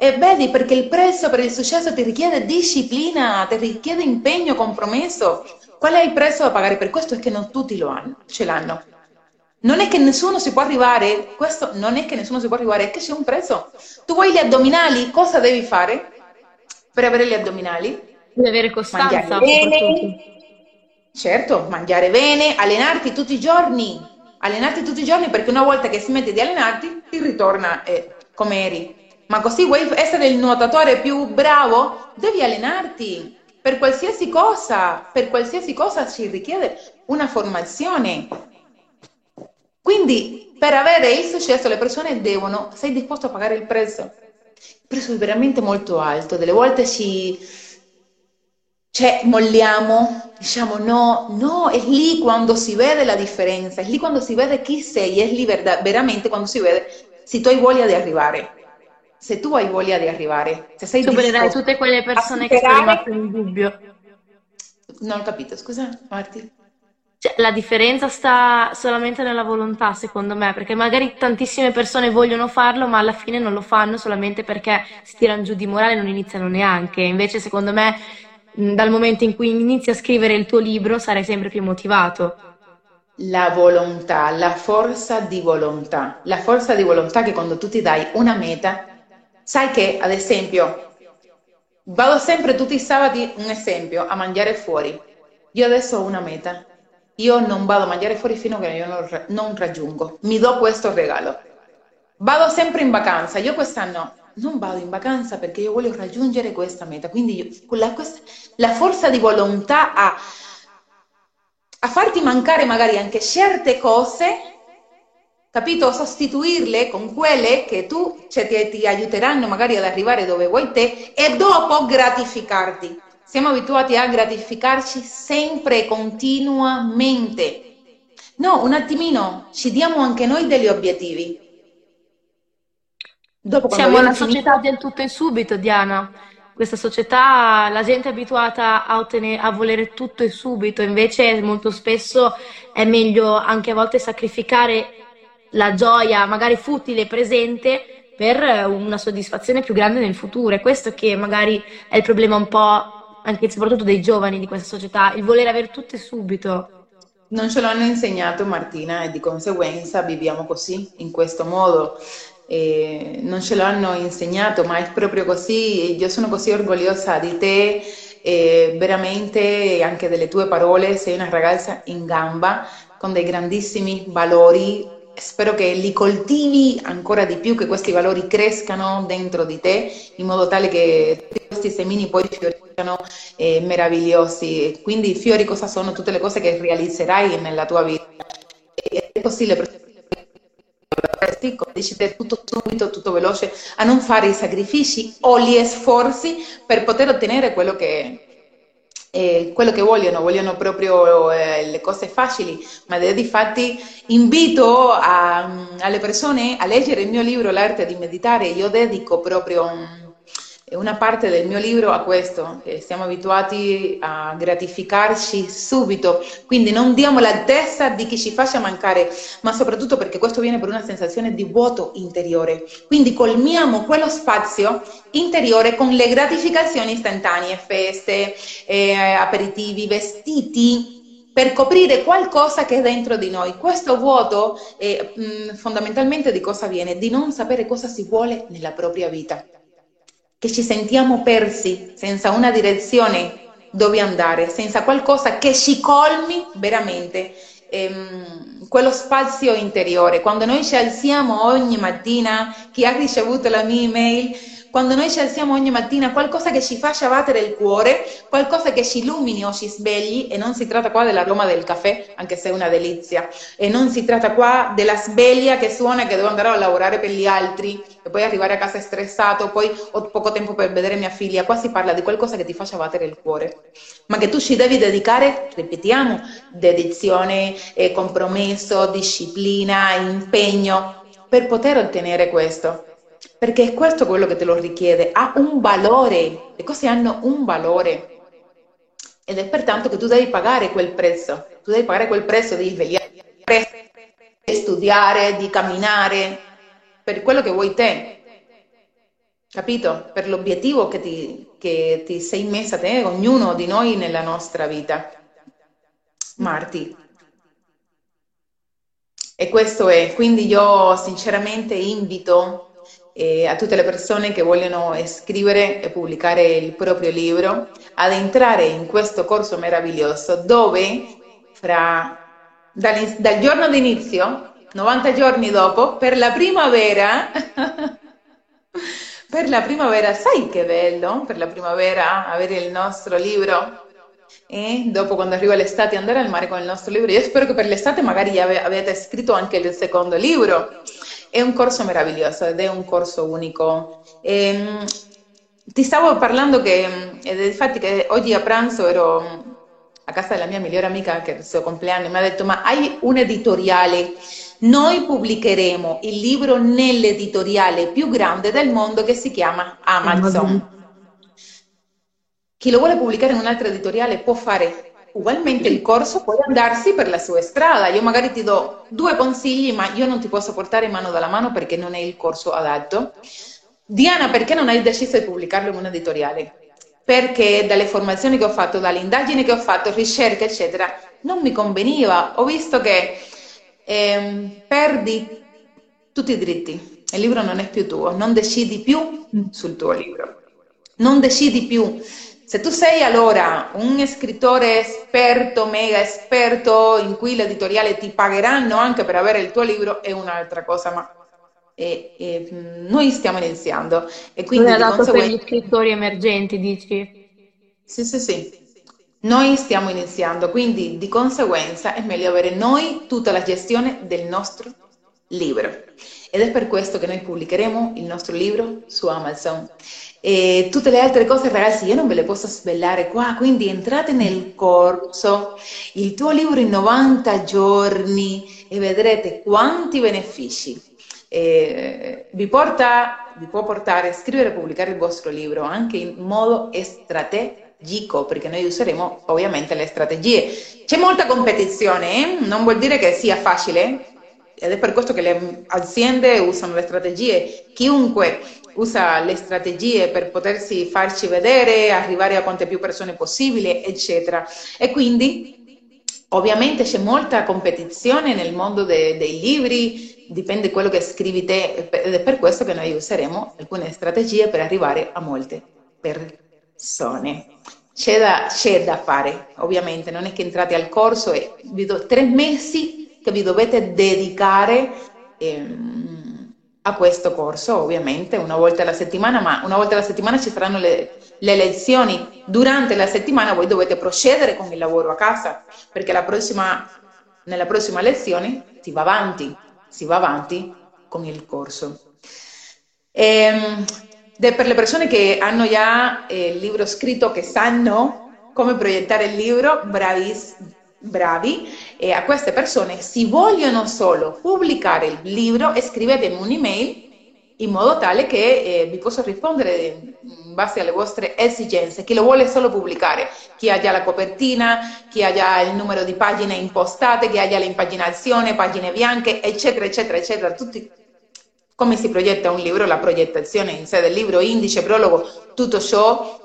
E vedi perché il prezzo per il successo ti richiede disciplina, ti richiede impegno, compromesso. Qual è il prezzo da pagare per questo? È che non tutti lo hanno, ce l'hanno. Non è che nessuno si può arrivare, questo non è che nessuno si può arrivare, è che c'è un prezzo. Tu vuoi gli addominali, cosa devi fare per avere gli addominali? Devi avere costanza. Mangiare bene, certo, mangiare bene, allenarti tutti i giorni, allenarti tutti i giorni perché una volta che smetti di allenarti ti ritorna eh, come eri. Ma così vuoi essere il nuotatore più bravo? Devi allenarti per qualsiasi cosa, per qualsiasi cosa ci richiede una formazione. Quindi per avere il successo le persone devono, sei disposto a pagare il prezzo. Il prezzo è veramente molto alto, delle volte ci, cioè, molliamo, diciamo no, no, è lì quando si vede la differenza, è lì quando si vede chi sei, è lì veramente quando si vede se tu hai voglia di arrivare. Se tu hai voglia di arrivare, se sei Supererai tutte quelle persone che sono rimaste in dubbio. Non ho capito, scusa Marti. Cioè, la differenza sta solamente nella volontà, secondo me, perché magari tantissime persone vogliono farlo, ma alla fine non lo fanno solamente perché si tirano giù di morale e non iniziano neanche. Invece, secondo me, dal momento in cui inizi a scrivere il tuo libro sarai sempre più motivato. La volontà, la forza di volontà, la forza di volontà che quando tu ti dai una meta, sai che ad esempio, vado sempre tutti i sabati, un esempio, a mangiare fuori. Io adesso ho una meta, io non vado a mangiare fuori fino a che io non, raggiungo, mi do questo regalo. Vado sempre in vacanza, io quest'anno non vado in vacanza perché io voglio raggiungere questa meta. Quindi io, la, questa, la, forza di volontà a, a, farti mancare magari anche certe cose, capito? Sostituirle con quelle che tu cioè, ti, ti aiuteranno magari ad arrivare dove vuoi te e dopo gratificarti. Siamo abituati a gratificarci sempre e continuamente. No, un attimino, ci diamo anche noi degli obiettivi. Dopo, Siamo una società del tutto e subito, Diana. Questa società, la gente è abituata a, ottenere, a volere tutto e subito, invece molto spesso è meglio anche a volte sacrificare la gioia, magari futile, presente, per una soddisfazione più grande nel futuro. È questo che magari è il problema un po' anche e soprattutto dei giovani di questa società, il voler avere tutto e subito. Non ce l'hanno insegnato Martina e di conseguenza viviamo così, in questo modo eh, non ce l'hanno insegnato, ma è proprio così. Io sono così orgogliosa di te, eh, veramente anche delle tue parole. Sei una ragazza in gamba con dei grandissimi valori. Spero che li coltivi ancora di più, che questi valori crescano dentro di te in modo tale che questi semini poi fioriscano eh, meravigliosi. Quindi, fiori cosa sono? Tutte le cose che realizzerai nella tua vita. È così le persone decidere tutto subito, tutto veloce, a non fare i sacrifici o gli sforzi per poter ottenere quello che, eh, quello che vogliono, vogliono proprio eh, le cose facili, ma difatti invito a, alle persone a leggere il mio libro L'arte di meditare, io dedico proprio un una parte del mio libro a questo, che siamo abituati a gratificarci subito, quindi non diamo l'altezza di chi ci faccia mancare, ma soprattutto perché questo viene per una sensazione di vuoto interiore. Quindi colmiamo quello spazio interiore con le gratificazioni istantanee, feste, eh, aperitivi, vestiti, per coprire qualcosa che è dentro di noi. Questo vuoto eh, fondamentalmente di cosa viene? Di non sapere cosa si vuole nella propria vita che ci sentiamo persi, senza una direzione dove andare, senza qualcosa che ci colmi veramente ehm, quello spazio interiore. Quando noi ci alziamo ogni mattina, chi ha ricevuto la mia email, quando noi ci alziamo ogni mattina, qualcosa che ci faccia battere il cuore, qualcosa che ci illumini o ci svegli, e non si tratta qua dell'aroma del caffè, anche se è una delizia, e non si tratta qua della sveglia che suona che devo andare a lavorare per gli altri, e poi arrivare a casa stressato, poi ho poco tempo per vedere mia figlia, qua si parla di qualcosa che ti faccia battere il cuore, ma che tu ci devi dedicare, ripetiamo, dedizione, eh, compromesso, disciplina, impegno, per poter ottenere questo. Perché è questo quello che te lo richiede, ha un valore, le cose hanno un valore. Ed è pertanto che tu devi pagare quel prezzo, tu devi pagare quel prezzo di svegliare, di studiare, di camminare, per quello che vuoi te. capito? Per l'obiettivo che ti, che ti sei messa te, ognuno di noi nella nostra vita. Marti. E questo è, quindi io sinceramente invito eh, a tutte le persone che vogliono scrivere e pubblicare il proprio libro ad entrare in questo corso meraviglioso dove fra, dal, dal giorno d'inizio, 90 giorni dopo, per la primavera, per la primavera, sai che bello per la primavera avere il nostro libro e dopo quando arriva l'estate andare al mare con il nostro libro. Io spero che per l'estate magari avete scritto anche il secondo libro è un corso meraviglioso ed è un corso unico. E, ti stavo parlando che, ed infatti che oggi a pranzo ero a casa della mia migliore amica che è il suo compleanno mi ha detto ma hai un editoriale? Noi pubblicheremo il libro nell'editoriale più grande del mondo che si chiama Amazon. Chi lo vuole pubblicare in un altro editoriale può fare Ugualmente il corso può andarsi per la sua strada, io magari ti do due consigli, ma io non ti posso portare mano dalla mano perché non è il corso adatto. Diana, perché non hai deciso di pubblicarlo in un editoriale? Perché dalle formazioni che ho fatto, dalle indagini che ho fatto, ricerche, eccetera, non mi conveniva. Ho visto che eh, perdi tutti i diritti, il libro non è più tuo, non decidi più sul tuo libro, non decidi più se tu sei allora un scrittore esperto, mega esperto, in cui l'editoriale ti pagheranno anche per avere il tuo libro, è un'altra cosa, ma e, e, noi stiamo iniziando. E quindi non è adatto conseguenza... per gli scrittori emergenti, dici? Sì, sì, sì. Noi stiamo iniziando, quindi di conseguenza è meglio avere noi tutta la gestione del nostro libro. Ed è per questo che noi pubblicheremo il nostro libro su Amazon. E tutte le altre cose, ragazzi, io non ve le posso svelare qua, quindi entrate nel corso, il tuo libro in 90 giorni e vedrete quanti benefici eh, vi, porta, vi può portare a scrivere e pubblicare il vostro libro anche in modo strategico, perché noi useremo ovviamente le strategie. C'è molta competizione, eh? non vuol dire che sia facile, ed è per questo che le aziende usano le strategie. Chiunque usa le strategie per potersi farci vedere, arrivare a quante più persone possibile, eccetera. E quindi ovviamente c'è molta competizione nel mondo de- dei libri, dipende quello che scrivi te ed è per questo che noi useremo alcune strategie per arrivare a molte persone. C'è da, c'è da fare, ovviamente, non è che entrate al corso e vi do tre mesi che vi dovete dedicare. Ehm, a questo corso, ovviamente, una volta alla settimana, ma una volta alla settimana ci saranno le, le lezioni. Durante la settimana voi dovete procedere con il lavoro a casa, perché la prossima, nella prossima lezione si va avanti, si va avanti con il corso. E, ehm, per le persone che hanno già eh, il libro scritto, che sanno come proiettare il libro, bravissimi bravi e a queste persone si vogliono solo pubblicare il libro, scrivetemi un'email in modo tale che eh, vi posso rispondere in base alle vostre esigenze. Chi lo vuole solo pubblicare, chi ha già la copertina, chi ha già il numero di pagine impostate, chi ha già l'impaginazione, pagine bianche, eccetera, eccetera, eccetera, tutti come si proietta un libro, la progettazione in sé del libro, indice, prologo, tutto ciò,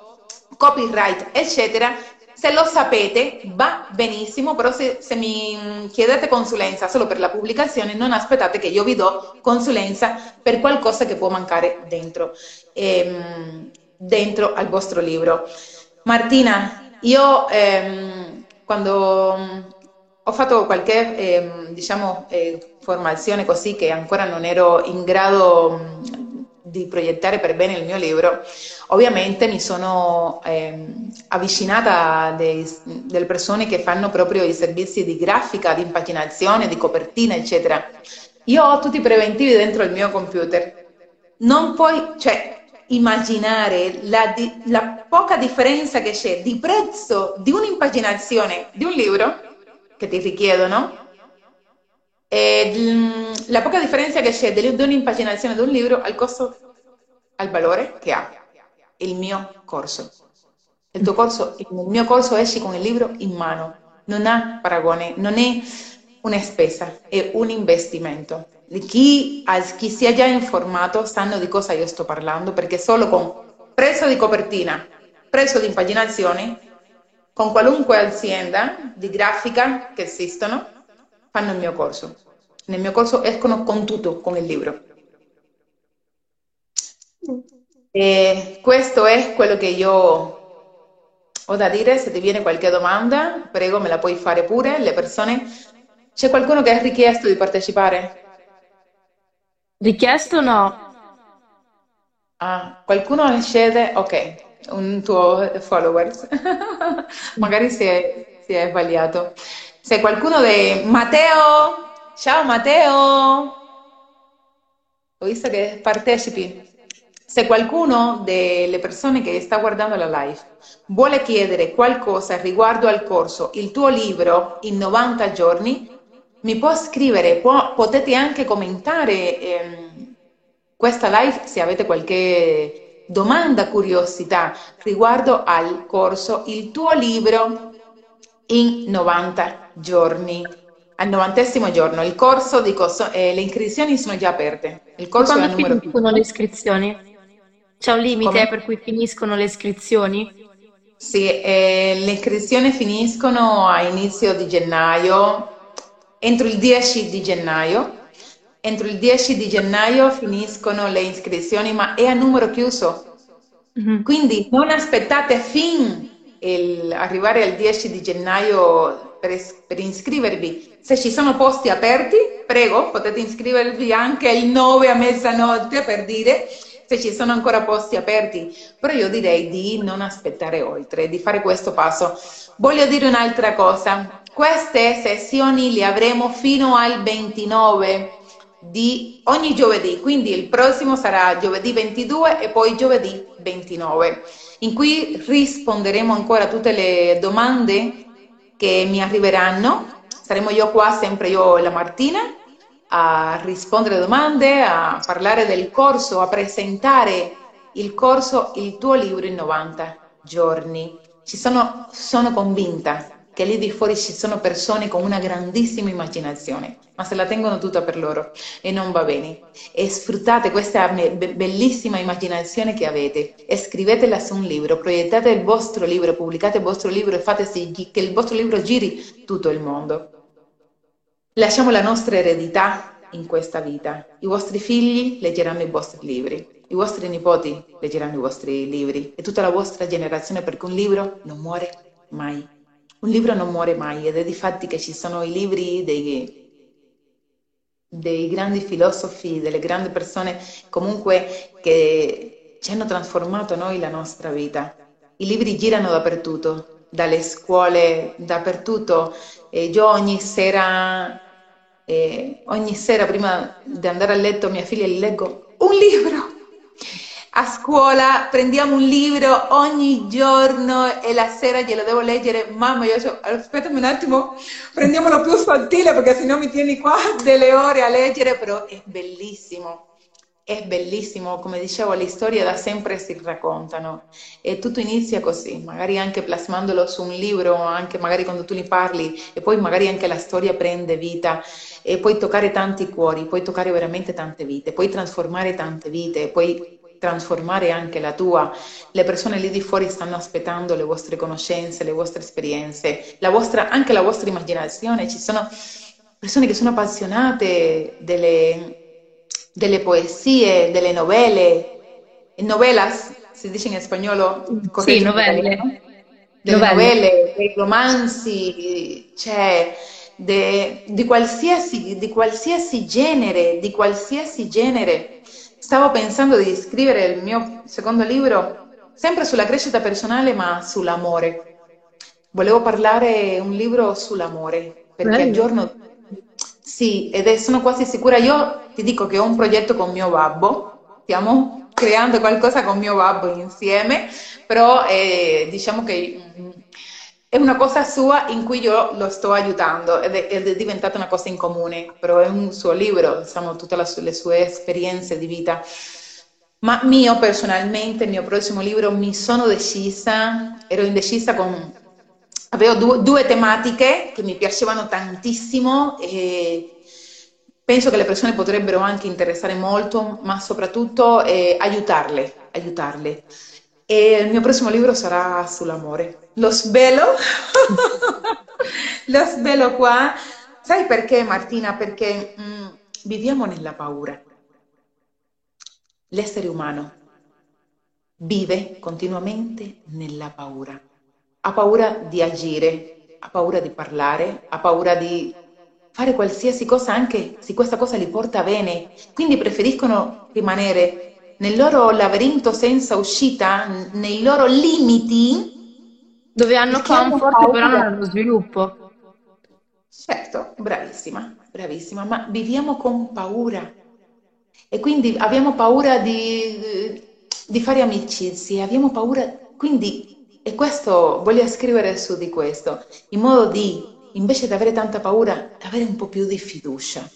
copyright, eccetera, se lo sapete va benissimo, però se, se, mi chiedete consulenza solo per la pubblicazione, non aspettate che io vi do consulenza per qualcosa che può mancare dentro, ehm, dentro al vostro libro. Martina, io ehm, quando ho fatto qualche ehm, diciamo, eh, formazione così che ancora non ero in grado di proiettare per bene il mio libro, ovviamente mi sono eh, avvicinata a delle persone che fanno proprio i servizi di grafica, di impaginazione, di copertina, eccetera. Io ho tutti i preventivi dentro il mio computer. Non puoi, cioè, immaginare la, di, la poca differenza che c'è di prezzo di un'impaginazione di un libro che ti richiedono e mm, la poca differenza che c'è di un'impaginazione di un libro al costo, al valore che ha il mio corso. Il tuo corso, il mio corso esci con il libro in mano, non ha paragone, non è una spesa, è un investimento. chi, chi si è già informato sanno di cosa io sto parlando, perché solo con prezzo di copertina, prezzo di impaginazioni, con qualunque azienda di grafica che esistono, fanno il mio corso. Nel mio corso escono con tutto, con il libro. E questo è quello che io ho da dire. Se ti viene qualche domanda, prego, me la puoi fare pure. Le persone. C'è qualcuno che ha richiesto di partecipare? Richiesto no. Ah, qualcuno scende? Ok, un tuo follower. Magari si è, si è sbagliato. Se qualcuno di Matteo, ciao Matteo, ho visto che partecipi. Se qualcuno delle persone che sta guardando la live vuole chiedere qualcosa riguardo al corso, il tuo libro in 90 giorni, mi può scrivere, può, potete anche commentare ehm, questa live se avete qualche domanda, curiosità riguardo al corso, il tuo libro in 90 giorni. Al novantesimo giorno, il corso, dico, so, eh, le iscrizioni sono già aperte. Il corso numero finiscono le iscrizioni? C'è un limite Come? per cui finiscono le iscrizioni? Sì, eh, le iscrizioni finiscono a inizio di gennaio, entro il 10 di gennaio. Entro il 10 di gennaio finiscono le iscrizioni, ma è a numero chiuso. Mm-hmm. Quindi non aspettate fin il, arrivare al 10 di gennaio per, per, iscrivervi. Se ci sono posti aperti, prego, potete iscrivervi anche il 9 a mezzanotte per dire se ci sono ancora posti aperti, però io direi di non aspettare oltre, di fare questo passo. Voglio dire un'altra cosa, queste sessioni le avremo fino al 29 di ogni giovedì, quindi il prossimo sarà giovedì 22 e poi giovedì 29, in cui risponderemo ancora a tutte le domande che mi arriveranno. Saremo io qua, sempre io e la Martina, a rispondere a domande, a parlare del corso, a presentare il corso Il tuo libro in 90 giorni. Ci sono, sono convinta che lì di fuori ci sono persone con una grandissima immaginazione, ma se la tengono tutta per loro e non va bene. E sfruttate questa bellissima immaginazione che avete e scrivetela su un libro, proiettate il vostro libro, pubblicate il vostro libro e fate sì che il vostro libro giri tutto il mondo. Lasciamo la nostra eredità in questa vita. I vostri figli leggeranno i vostri libri, i vostri nipoti leggeranno i vostri libri e tutta la vostra generazione perché un libro non muore mai. Un libro non muore mai ed è di fatti che ci sono i libri dei, dei grandi filosofi, delle grandi persone comunque che ci hanno trasformato noi la nostra vita. I libri girano dappertutto, dalle scuole, dappertutto. E io ogni sera e ogni sera prima di andare a letto mia figlia gli leggo un libro. A scuola prendiamo un libro ogni giorno e la sera glielo devo leggere. Mamma, io so, aspettami un attimo, prendiamolo più sottile perché sennò mi tieni qua delle ore a leggere, però è bellissimo è bellissimo, come dicevo, le storie da sempre si raccontano e tutto inizia così, magari anche plasmandolo su un libro, anche magari quando tu ne parli e poi magari anche la storia prende vita e puoi toccare tanti cuori, puoi toccare veramente tante vite, puoi trasformare tante vite, puoi trasformare anche la tua. Le persone lì di fuori stanno aspettando le vostre conoscenze, le vostre esperienze, la vostra, anche la vostra immaginazione. Ci sono persone che sono appassionate delle delle poesie, delle novelle, novelas, si dice in spagnolo? Sì, novelle. Delle novelle. novelle, dei romanzi, cioè de, di, qualsiasi, di qualsiasi genere, di qualsiasi genere. Stavo pensando di scrivere il mio secondo libro sempre sulla crescita personale, ma sull'amore. Volevo parlare un libro sull'amore, perché al giorno sì, ed è, sono quasi sicura, io ti dico che ho un progetto con mio babbo, stiamo creando qualcosa con mio babbo insieme, però eh, diciamo che mm, è una cosa sua in cui io lo sto aiutando ed è, ed è diventata una cosa in comune, però è un suo libro, diciamo, tutte le sue esperienze di vita. Ma mio personalmente, il mio prossimo libro, mi sono decisa, ero indecisa con avevo due, due, tematiche che mi piacevano tantissimo e penso che le persone potrebbero anche interessare molto, ma soprattutto eh, aiutarle, aiutarle. E il mio prossimo libro sarà sull'amore. Lo svelo, lo svelo qua. Sai perché Martina? Perché mh, mm, viviamo nella paura. L'essere umano vive continuamente nella paura. Ha paura di agire, ha paura di parlare, ha paura di fare qualsiasi cosa anche se questa cosa li porta bene, quindi preferiscono rimanere nel loro labirinto senza uscita, nei loro limiti. Dove hanno comfort però non hanno sviluppo. Certo, bravissima, bravissima, ma viviamo con paura e quindi abbiamo paura di, di fare amicizie, abbiamo paura, quindi, e questo voglio scrivere su di questo, in modo di invece di avere tanta paura, avere un po' più di fiducia.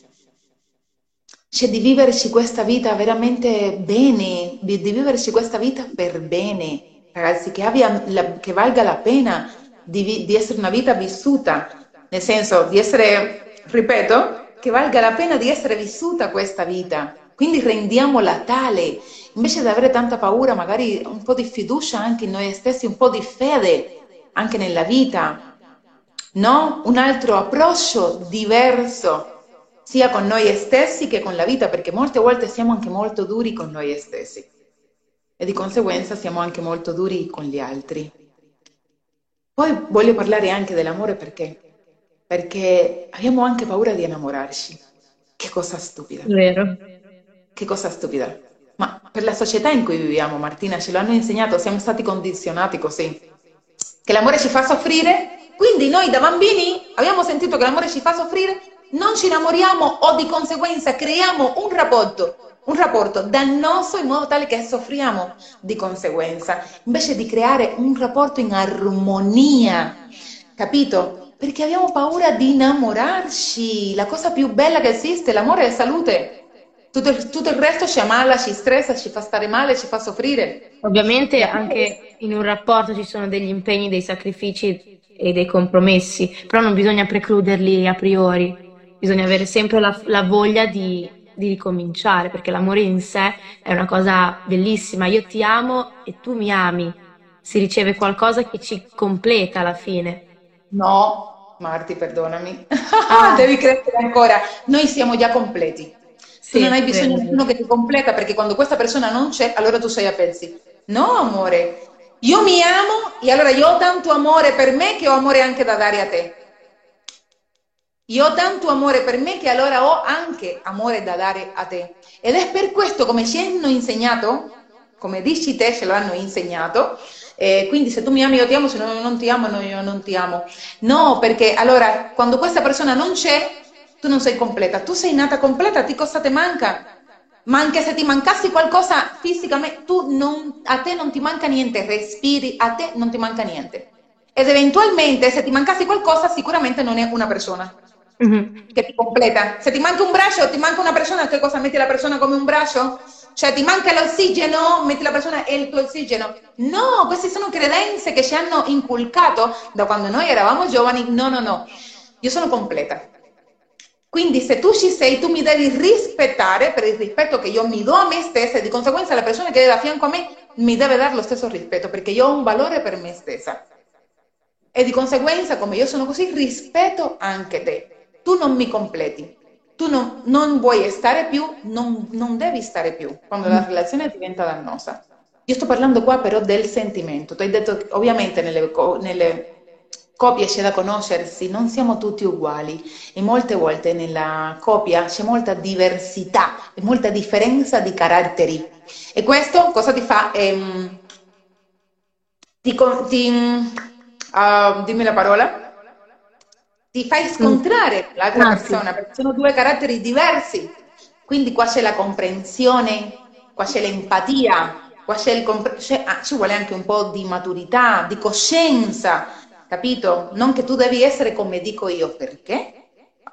Cioè di viverci questa vita veramente bene, di, di viverci questa vita per bene, ragazzi, che, abbia la, che valga la pena di, di essere una vita vissuta, nel senso di essere, ripeto, che valga la pena di essere vissuta questa vita. Quindi rendiamola tale, invece di avere tanta paura, magari un po' di fiducia anche in noi stessi, un po' di fede anche nella vita, no? Un altro approccio diverso sia con noi stessi che con la vita, perché molte volte siamo anche molto duri con noi stessi e di conseguenza siamo anche molto duri con gli altri. Poi voglio parlare anche dell'amore perché? Perché abbiamo anche paura di innamorarci. Che cosa stupida. Vero. Che cosa stupida. Ma per la società in cui viviamo, Martina, ce l'hanno insegnato, siamo stati condizionati così. Che l'amore ci fa soffrire quindi noi da bambini abbiamo sentito che l'amore ci fa soffrire, non ci innamoriamo o di conseguenza creiamo un rapporto, un rapporto dannoso in modo tale che soffriamo di conseguenza, invece di creare un rapporto in armonia, capito? Perché abbiamo paura di innamorarci, la cosa più bella che esiste, l'amore è salute. Tutto, tutto, il resto ci ammala, ci stressa, ci fa stare male, ci fa soffrire. Ovviamente anche in un rapporto ci sono degli impegni, dei sacrifici e dei compromessi, però non bisogna precluderli a priori, bisogna avere sempre la, la voglia di, di ricominciare, perché l'amore in sé è una cosa bellissima. Io ti amo e tu mi ami, si riceve qualcosa che ci completa alla fine. No, Marti, perdonami, ah. devi crescere ancora. Noi siamo già completi. Sì, tu non hai bisogno di uno che ti completa perché quando questa persona non c'è, allora tu sei a pezzi. No, amore, io mi amo e allora io ho tanto amore per me che ho amore anche da dare a te. Io ho tanto amore per me che allora ho anche amore da dare a te. Ed è per questo, come ci hanno insegnato, come dici te, ce l'hanno insegnato, eh, quindi se tu mi ami io ti amo, se no, non ti amo no, io non ti amo. No, perché allora quando questa persona non c'è, tu non sei completa. Tu sei nata completa, ti cosa ti manca? ma anche se ti mancassi qualcosa fisicamente, non, a te non ti manca niente, respiri, a te non ti manca niente. Ed eventualmente se ti mancassi qualcosa, sicuramente non è una persona mm-hmm. che ti completa. Se ti manca un braccio, ti manca una persona, che cosa metti la persona come un braccio? Cioè ti manca l'ossigeno, metti la persona e il tuo ossigeno. No, queste sono credenze che ci hanno inculcato da quando noi eravamo giovani. No, no, no. Io sono completa. Quindi se tu ci sei, tu mi devi rispettare per il rispetto che io mi do a me stessa e di conseguenza la persona che è da fianco a me mi deve dare lo stesso rispetto perché io ho un valore per me stessa. E di conseguenza, come io sono così, rispetto anche te. Tu non mi completi. Tu non, non vuoi stare più, non, non, devi stare più quando la relazione diventa dannosa. Io sto parlando qua però del sentimento. Tu hai detto, ovviamente nelle, nelle coppia c'è da conoscersi, non siamo tutti uguali e molte volte nella coppia c'è molta diversità e molta differenza di caratteri. E questo cosa ti fa? Ehm, ti, ti uh, dimmi la parola? Ti fai scontrare mm. l'altra ah, persona perché sono due caratteri diversi. Quindi qua c'è la comprensione, qua c'è l'empatia, qua c'è il compre- c'è, ah, ci vuole anche un po' di maturità, di coscienza capito? Non che tu devi essere come dico io, perché?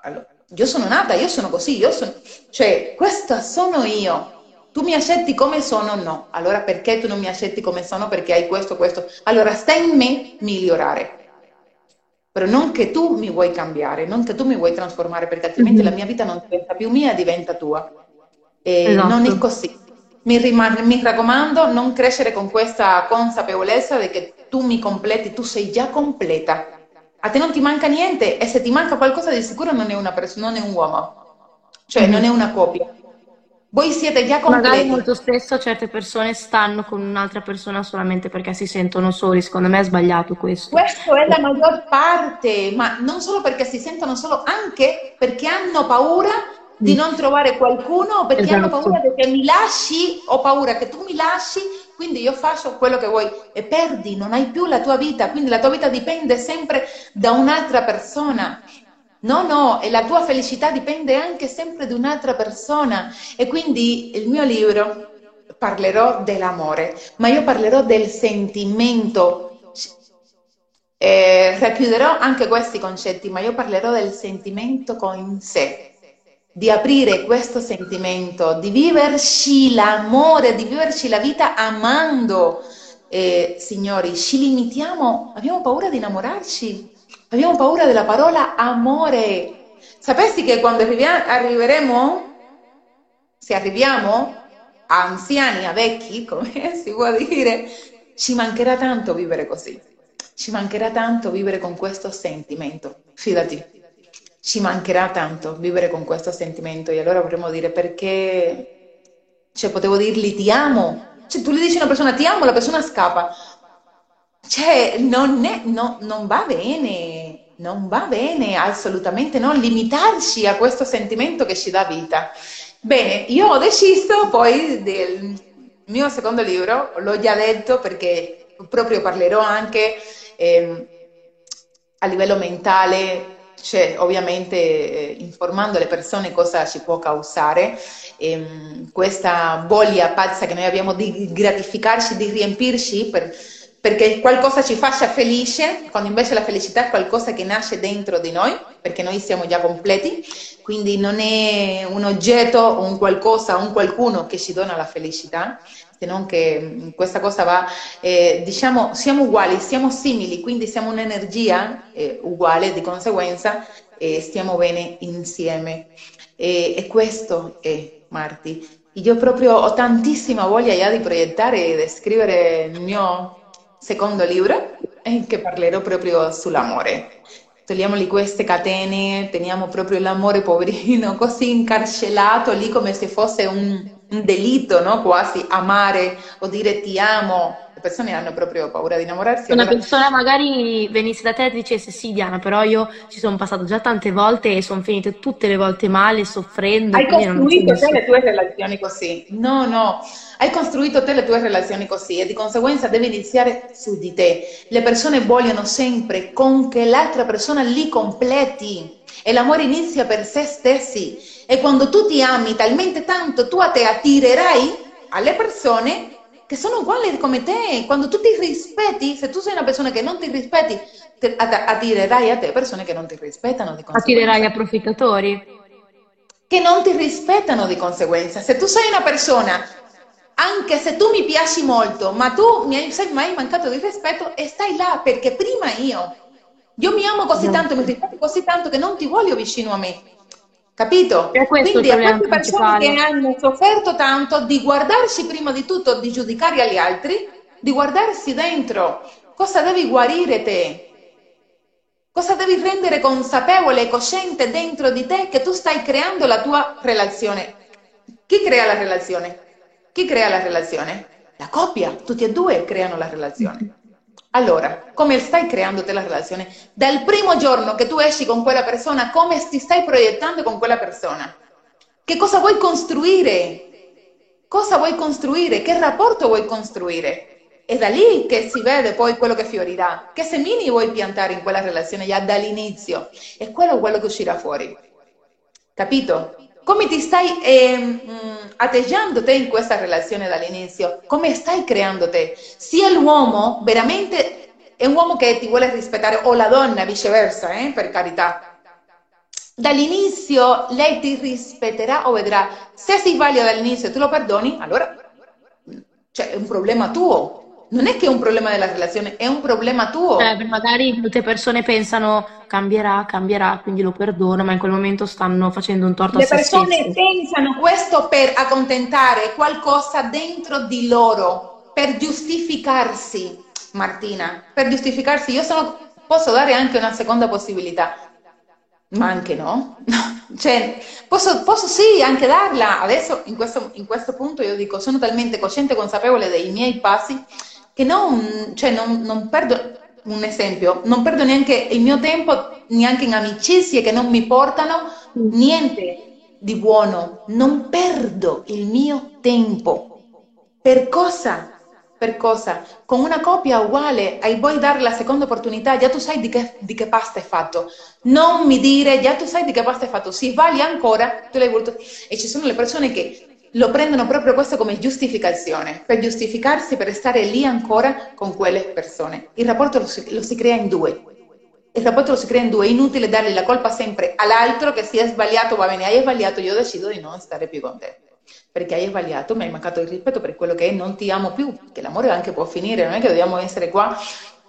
Allora, io sono nata, io sono così, io sono... Cioè, questa sono io. Tu mi accetti come sono? No. Allora perché tu non mi accetti come sono? Perché hai questo, questo. Allora sta in me migliorare. Però non che tu mi vuoi cambiare, non che tu mi vuoi trasformare, perché altrimenti mm-hmm. la mia vita non diventa più mia, diventa tua. E esatto. non è così. Mi, rimane, mi raccomando, non crescere con questa consapevolezza di che tu mi completi, tu sei già completa. A te non ti manca niente e se ti manca qualcosa di sicuro non è una persona, non è un uomo, cioè mm-hmm. non è una coppia. Voi siete già completi. Magari molto spesso certe persone stanno con un'altra persona solamente perché si sentono soli. Secondo me è sbagliato questo. Questo è la maggior parte, ma non solo perché si sentono solo, anche perché hanno paura di non trovare qualcuno, perché esatto. hanno paura che mi lasci, ho paura che tu mi lasci, quindi io faccio quello che vuoi e perdi, non hai più la tua vita, quindi la tua vita dipende sempre da un'altra persona. No, no, e la tua felicità dipende anche sempre da un'altra persona. E quindi il mio libro parlerò dell'amore, ma io parlerò del sentimento. Eh, racchiuderò anche questi concetti, ma io parlerò del sentimento con sé, di aprire questo sentimento, di viverci l'amore, di viverci la vita amando. Eh, signori, ci limitiamo, abbiamo paura di innamorarci, Abbiamo paura della parola amore. Sapessi che quando arriveremo, se arriviamo a anziani, a vecchi, come si può dire, ci mancherà tanto vivere così. Ci mancherà tanto vivere con questo sentimento. Fidati, ci mancherà tanto vivere con questo sentimento. E allora vorremmo dire perché, cioè potevo dirgli ti amo. Cioè tu gli dici a una persona ti amo, la persona scappa. Cioè, non, è, no, non va bene, non va bene assolutamente non limitarci a questo sentimento che ci dà vita. Bene, io ho deciso poi del mio secondo libro, l'ho già detto perché proprio parlerò anche eh, a livello mentale, cioè ovviamente eh, informando le persone cosa ci può causare ehm, questa voglia pazza che noi abbiamo di gratificarci, di riempirci per perché qualcosa ci faccia felice, quando invece la felicità è qualcosa che nasce dentro di noi, perché noi siamo già completi, quindi non è un oggetto un qualcosa, un qualcuno che ci dona la felicità, se non che mm, questa cosa va, eh, diciamo, siamo uguali, siamo simili, quindi siamo un'energia eh, uguale, di conseguenza eh, stiamo bene insieme. e questo è Marti. Io proprio ho tantissima voglia di proiettare e di scrivere il mio secondo libro in che parlerò proprio sull'amore. Togliamogli queste catene, teniamo proprio l'amore poverino così incarcelato lì come se fosse un, un delitto, no? quasi amare o dire ti amo le persone hanno proprio paura di innamorarsi. Una allora... persona magari venisse da te e dicesse sì Diana, però io ci sono passato già tante volte e sono finite tutte le volte male, soffrendo. Hai costruito te le tue relazioni così. No, no, hai costruito te le tue relazioni così e di conseguenza devi iniziare su di te. Le persone vogliono sempre con che l'altra persona li completi e l'amore inizia per se stessi. E quando tu ti ami talmente tanto, tu a te attirerai alle persone che sono uguali come te. Quando tu ti rispetti, se tu sei una persona che non ti rispetti, attirerai a te persone che non ti rispettano di conseguenza. Attirerai approfittatori. Che non ti rispettano di conseguenza. Se tu sei una persona, anche se tu mi piaci molto, ma tu mi hai, mi hai mancato di rispetto e stai là perché prima io, io mi amo così tanto, mi rispetto così tanto che non ti voglio vicino a me. Capito? Quindi a queste persone che hanno sofferto tanto di guardarsi prima di tutto, di giudicare gli altri, di guardarsi dentro. Cosa devi guarire te? Cosa devi rendere consapevole e cosciente dentro di te che tu stai creando la tua relazione? Chi crea la relazione? Chi crea la relazione? La coppia, tutti e due creano la relazione. Allora, come stai creando te la relazione? Dal primo giorno che tu esci con quella persona, come ti stai proiettando con quella persona? Che cosa vuoi costruire? Cosa vuoi costruire? Che rapporto vuoi costruire? È da lì che si vede poi quello che fiorirà. Che semini vuoi piantare in quella relazione già dall'inizio? E quello è quello che uscirà fuori. Capito? Come ti stai eh, atteggiando te in questa relazione dall'inizio? Come stai creando te? Sia l'uomo veramente è un uomo che ti vuole rispettare o la donna viceversa, eh, per carità. Dall'inizio lei ti rispetterà o vedrà. Se si sbaglia dall'inizio e tu lo perdoni, allora cioè, è un problema tuo. Non è che è un problema della relazione, è un problema tuo. Cioè, magari molte persone pensano cambierà, cambierà, quindi lo perdono, ma in quel momento stanno facendo un torto Le a se persone stessi. pensano questo per accontentare qualcosa dentro di loro, per giustificarsi, Martina, per giustificarsi. Io sono, posso dare anche una seconda possibilità, ma anche no. Cioè, posso, posso sì anche darla. Adesso in questo, in questo punto io dico, sono talmente cosciente e consapevole dei miei passi che non, cioè non, non perdo, un esempio, non perdo neanche il mio tempo, neanche in amicizie che non mi portano niente di buono. Non perdo il mio tempo. Per cosa? Per cosa? Con una coppia uguale, hai vuoi dare la seconda opportunità, già tu sai di che, di che pasta è fatto. Non mi dire, già tu sai di che pasta è fatto. Si sbaglia ancora, tu l'hai voluto. E ci sono le persone che lo prendono proprio questo come giustificazione, per giustificarsi, per stare lì ancora con quelle persone. Il rapporto lo si, lo si crea in due. Il rapporto lo si crea in due, è inutile dargli la colpa sempre all'altro che si è sbagliato, va bene, hai sbagliato, io decido di non stare più con te perché hai sbagliato, mi hai mancato il rispetto per quello che è, non ti amo più, che l'amore anche può finire, non è che dobbiamo essere qua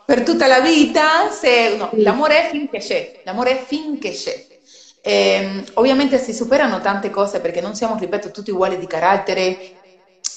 per tutta la vita, se, no, l'amore è finché c'è, l'amore è finché c'è. Eh, ovviamente si superano tante cose perché non siamo, ripeto, tutti uguali di carattere,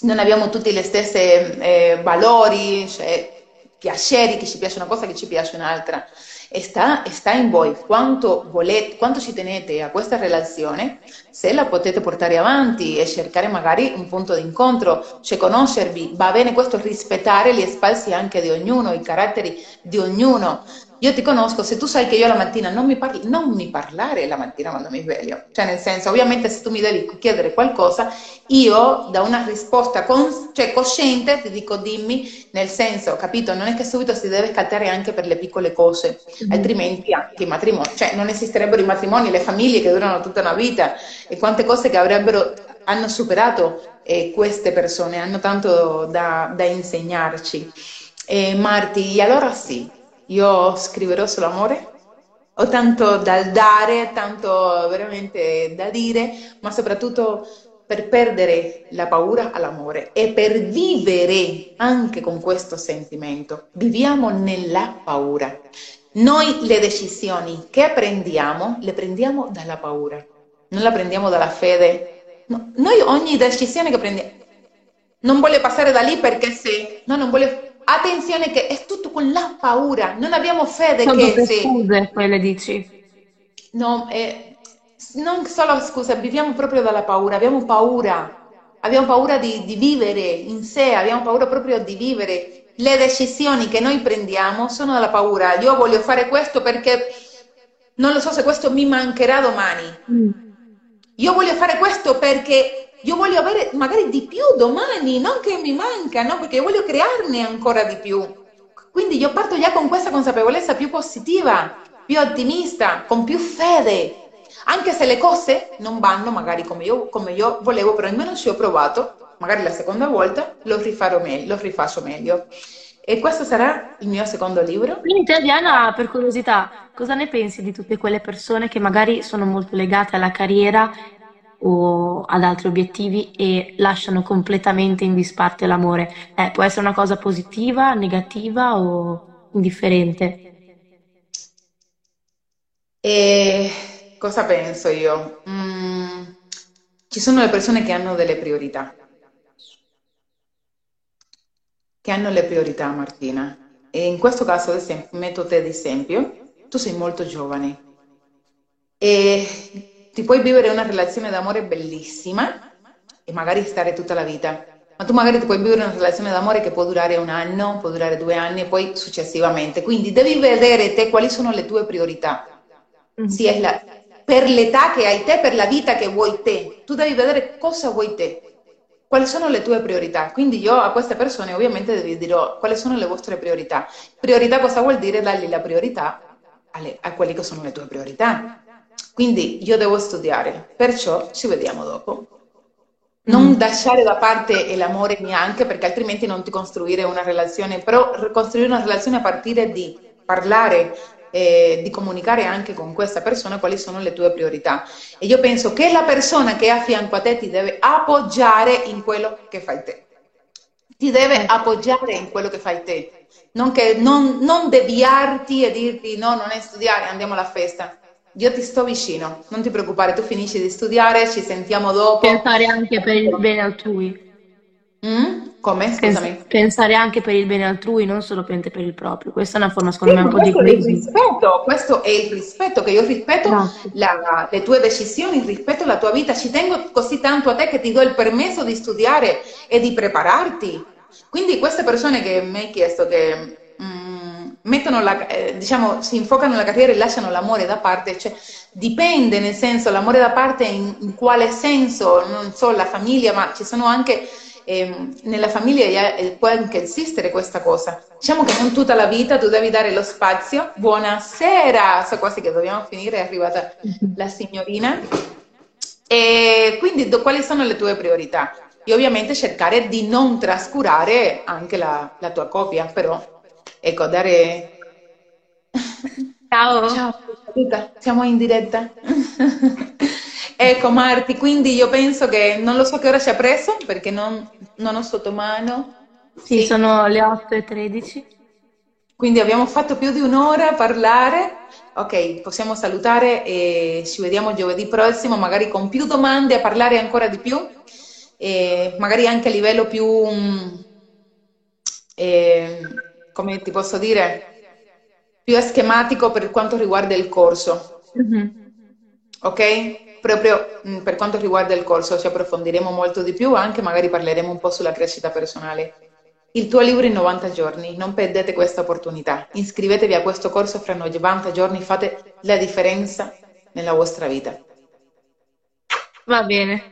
non abbiamo tutti gli stessi eh, valori, cioè piaceri, che ci piace una cosa, che ci piace un'altra. E sta, sta, in voi quanto, volete, quanto ci tenete a questa relazione, se la potete portare avanti e cercare magari un punto di incontro, cioè conoscervi, va bene questo rispettare gli spazi anche di ognuno, i caratteri di ognuno. Io ti conosco, se tu sai che io la mattina non mi, parli, non mi parlare la mattina quando mi sveglio, cioè nel senso, ovviamente se tu mi devi chiedere qualcosa, io da una risposta con, cioè cosciente ti dico dimmi, nel senso, capito? Non è che subito si deve scattare anche per le piccole cose, mm-hmm. altrimenti anche i matrimoni, cioè non esisterebbero i matrimoni, le famiglie che durano tutta una vita e quante cose che avrebbero, hanno superato eh, queste persone, hanno tanto da, da insegnarci. Eh, Marti, allora sì, io scriverò sull'amore, ho tanto da dare, tanto veramente da dire, ma soprattutto per perdere la paura all'amore e per vivere anche con questo sentimento. Viviamo nella paura. Noi le decisioni che prendiamo le prendiamo dalla paura, non la prendiamo dalla fede. No, noi ogni decisione che prendiamo non vuole passare da lì perché se no, non vuole attenzione che è tutto con la paura, non abbiamo fede Sono che se... scuse, quelle dici. No, eh, non solo scusa, viviamo proprio dalla paura, abbiamo paura, abbiamo paura di, di vivere in sé, abbiamo paura proprio di vivere. Le decisioni che noi prendiamo sono dalla paura. Io voglio fare questo perché non lo so se questo mi mancherà domani. Mm. Io voglio fare questo perché io voglio avere magari di più domani, non che mi manca, no? Perché io voglio crearne ancora di più. Quindi io parto già con questa consapevolezza più positiva, più ottimista, con più fede. Anche se le cose non vanno magari come io, come io volevo, però almeno ci ho provato, magari la seconda volta lo rifarò meglio, lo rifaccio meglio. E questo sarà il mio secondo libro. Quindi Diana, per curiosità, cosa ne pensi di tutte quelle persone che magari sono molto legate alla carriera o ad altri obiettivi e lasciano completamente in disparte l'amore. Eh, può essere una cosa positiva, negativa o indifferente? E cosa penso io? Mm, ci sono le persone che hanno delle priorità, che hanno le priorità, Martina. E in questo caso, ad esempio, metto te ad esempio, tu sei molto giovane e ti puoi vivere una relazione d'amore bellissima e magari stare tutta la vita, ma tu magari ti puoi vivere una relazione d'amore che può durare un anno, può durare due anni e poi successivamente. Quindi devi vedere te quali sono le tue priorità. Mm-hmm. La, per l'età che hai te, per la vita che vuoi te. Tu devi vedere cosa vuoi te. Quali sono le tue priorità? Quindi io a queste persone ovviamente devi dire quali sono le vostre priorità. Priorità cosa vuol dire? Dargli la priorità alle, a quelle che sono le tue priorità. Quindi io devo studiare, perciò ci vediamo dopo. Non mm. lasciare da parte l'amore neanche perché altrimenti non ti costruire una relazione, però costruire una relazione a partire di parlare, eh, di comunicare anche con questa persona quali sono le tue priorità. E io penso che la persona che è a fianco a te ti deve appoggiare in quello che fai te ti deve appoggiare in quello che fai te, non, che, non, non deviarti e dirti no, non è studiare, andiamo alla festa. Io ti sto vicino, non ti preoccupare, tu finisci di studiare, ci sentiamo dopo. Pensare anche per il bene altrui. Mm? Come? Scusami. Pensare anche per il bene altrui, non solamente per il proprio. Questa è una forma, secondo sì, me, un po' di rispetto. Questo è il rispetto, che io rispetto la, le tue decisioni, rispetto la tua vita. Ci tengo così tanto a te che ti do il permesso di studiare e di prepararti. Quindi queste persone che mi hai chiesto che mettono la, eh, diciamo, si infocano nella carriera e lasciano l'amore da parte, cioè dipende nel senso l'amore da parte in, in quale senso, non so, la famiglia, ma ci sono anche eh, nella famiglia eh, può anche esistere questa cosa. Diciamo che non tutta la vita tu devi dare lo spazio. Buonasera, so quasi che dobbiamo finire, è arrivata la signorina. E quindi do, quali sono le tue priorità? E ovviamente cercare di non trascurare anche la, la tua coppia, però Ecco, dare... Ciao. Ciao, siamo in diretta. ecco Marti, quindi io penso che non lo so che ora ci ha preso perché non, non ho sotto mano. Sì, sì, sono le 8.13. Quindi abbiamo fatto più di un'ora a parlare. Ok, possiamo salutare e ci vediamo giovedì prossimo, magari con più domande, a parlare ancora di più, e magari anche a livello più... Eh, come ti posso dire, più schematico per quanto riguarda il corso. Mm-hmm. Ok? Proprio mh, mm, per quanto riguarda il corso ci approfondiremo molto di più, anche magari parleremo un po' sulla crescita personale. Il tuo libro in 90 giorni, non perdete questa opportunità. Iscrivetevi a questo corso fra 90 giorni, fate la differenza nella vostra vita. Va bene.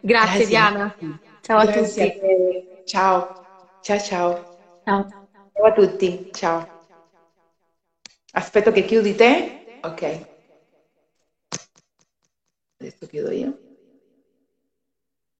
Grazie, Grazie. Diana. Ciao Grazie a tutti. A ciao. Ciao ciao. Ciao. Ciao a tutti, ciao. Aspetto che chiudi te. Ok. Adesso chiudo io.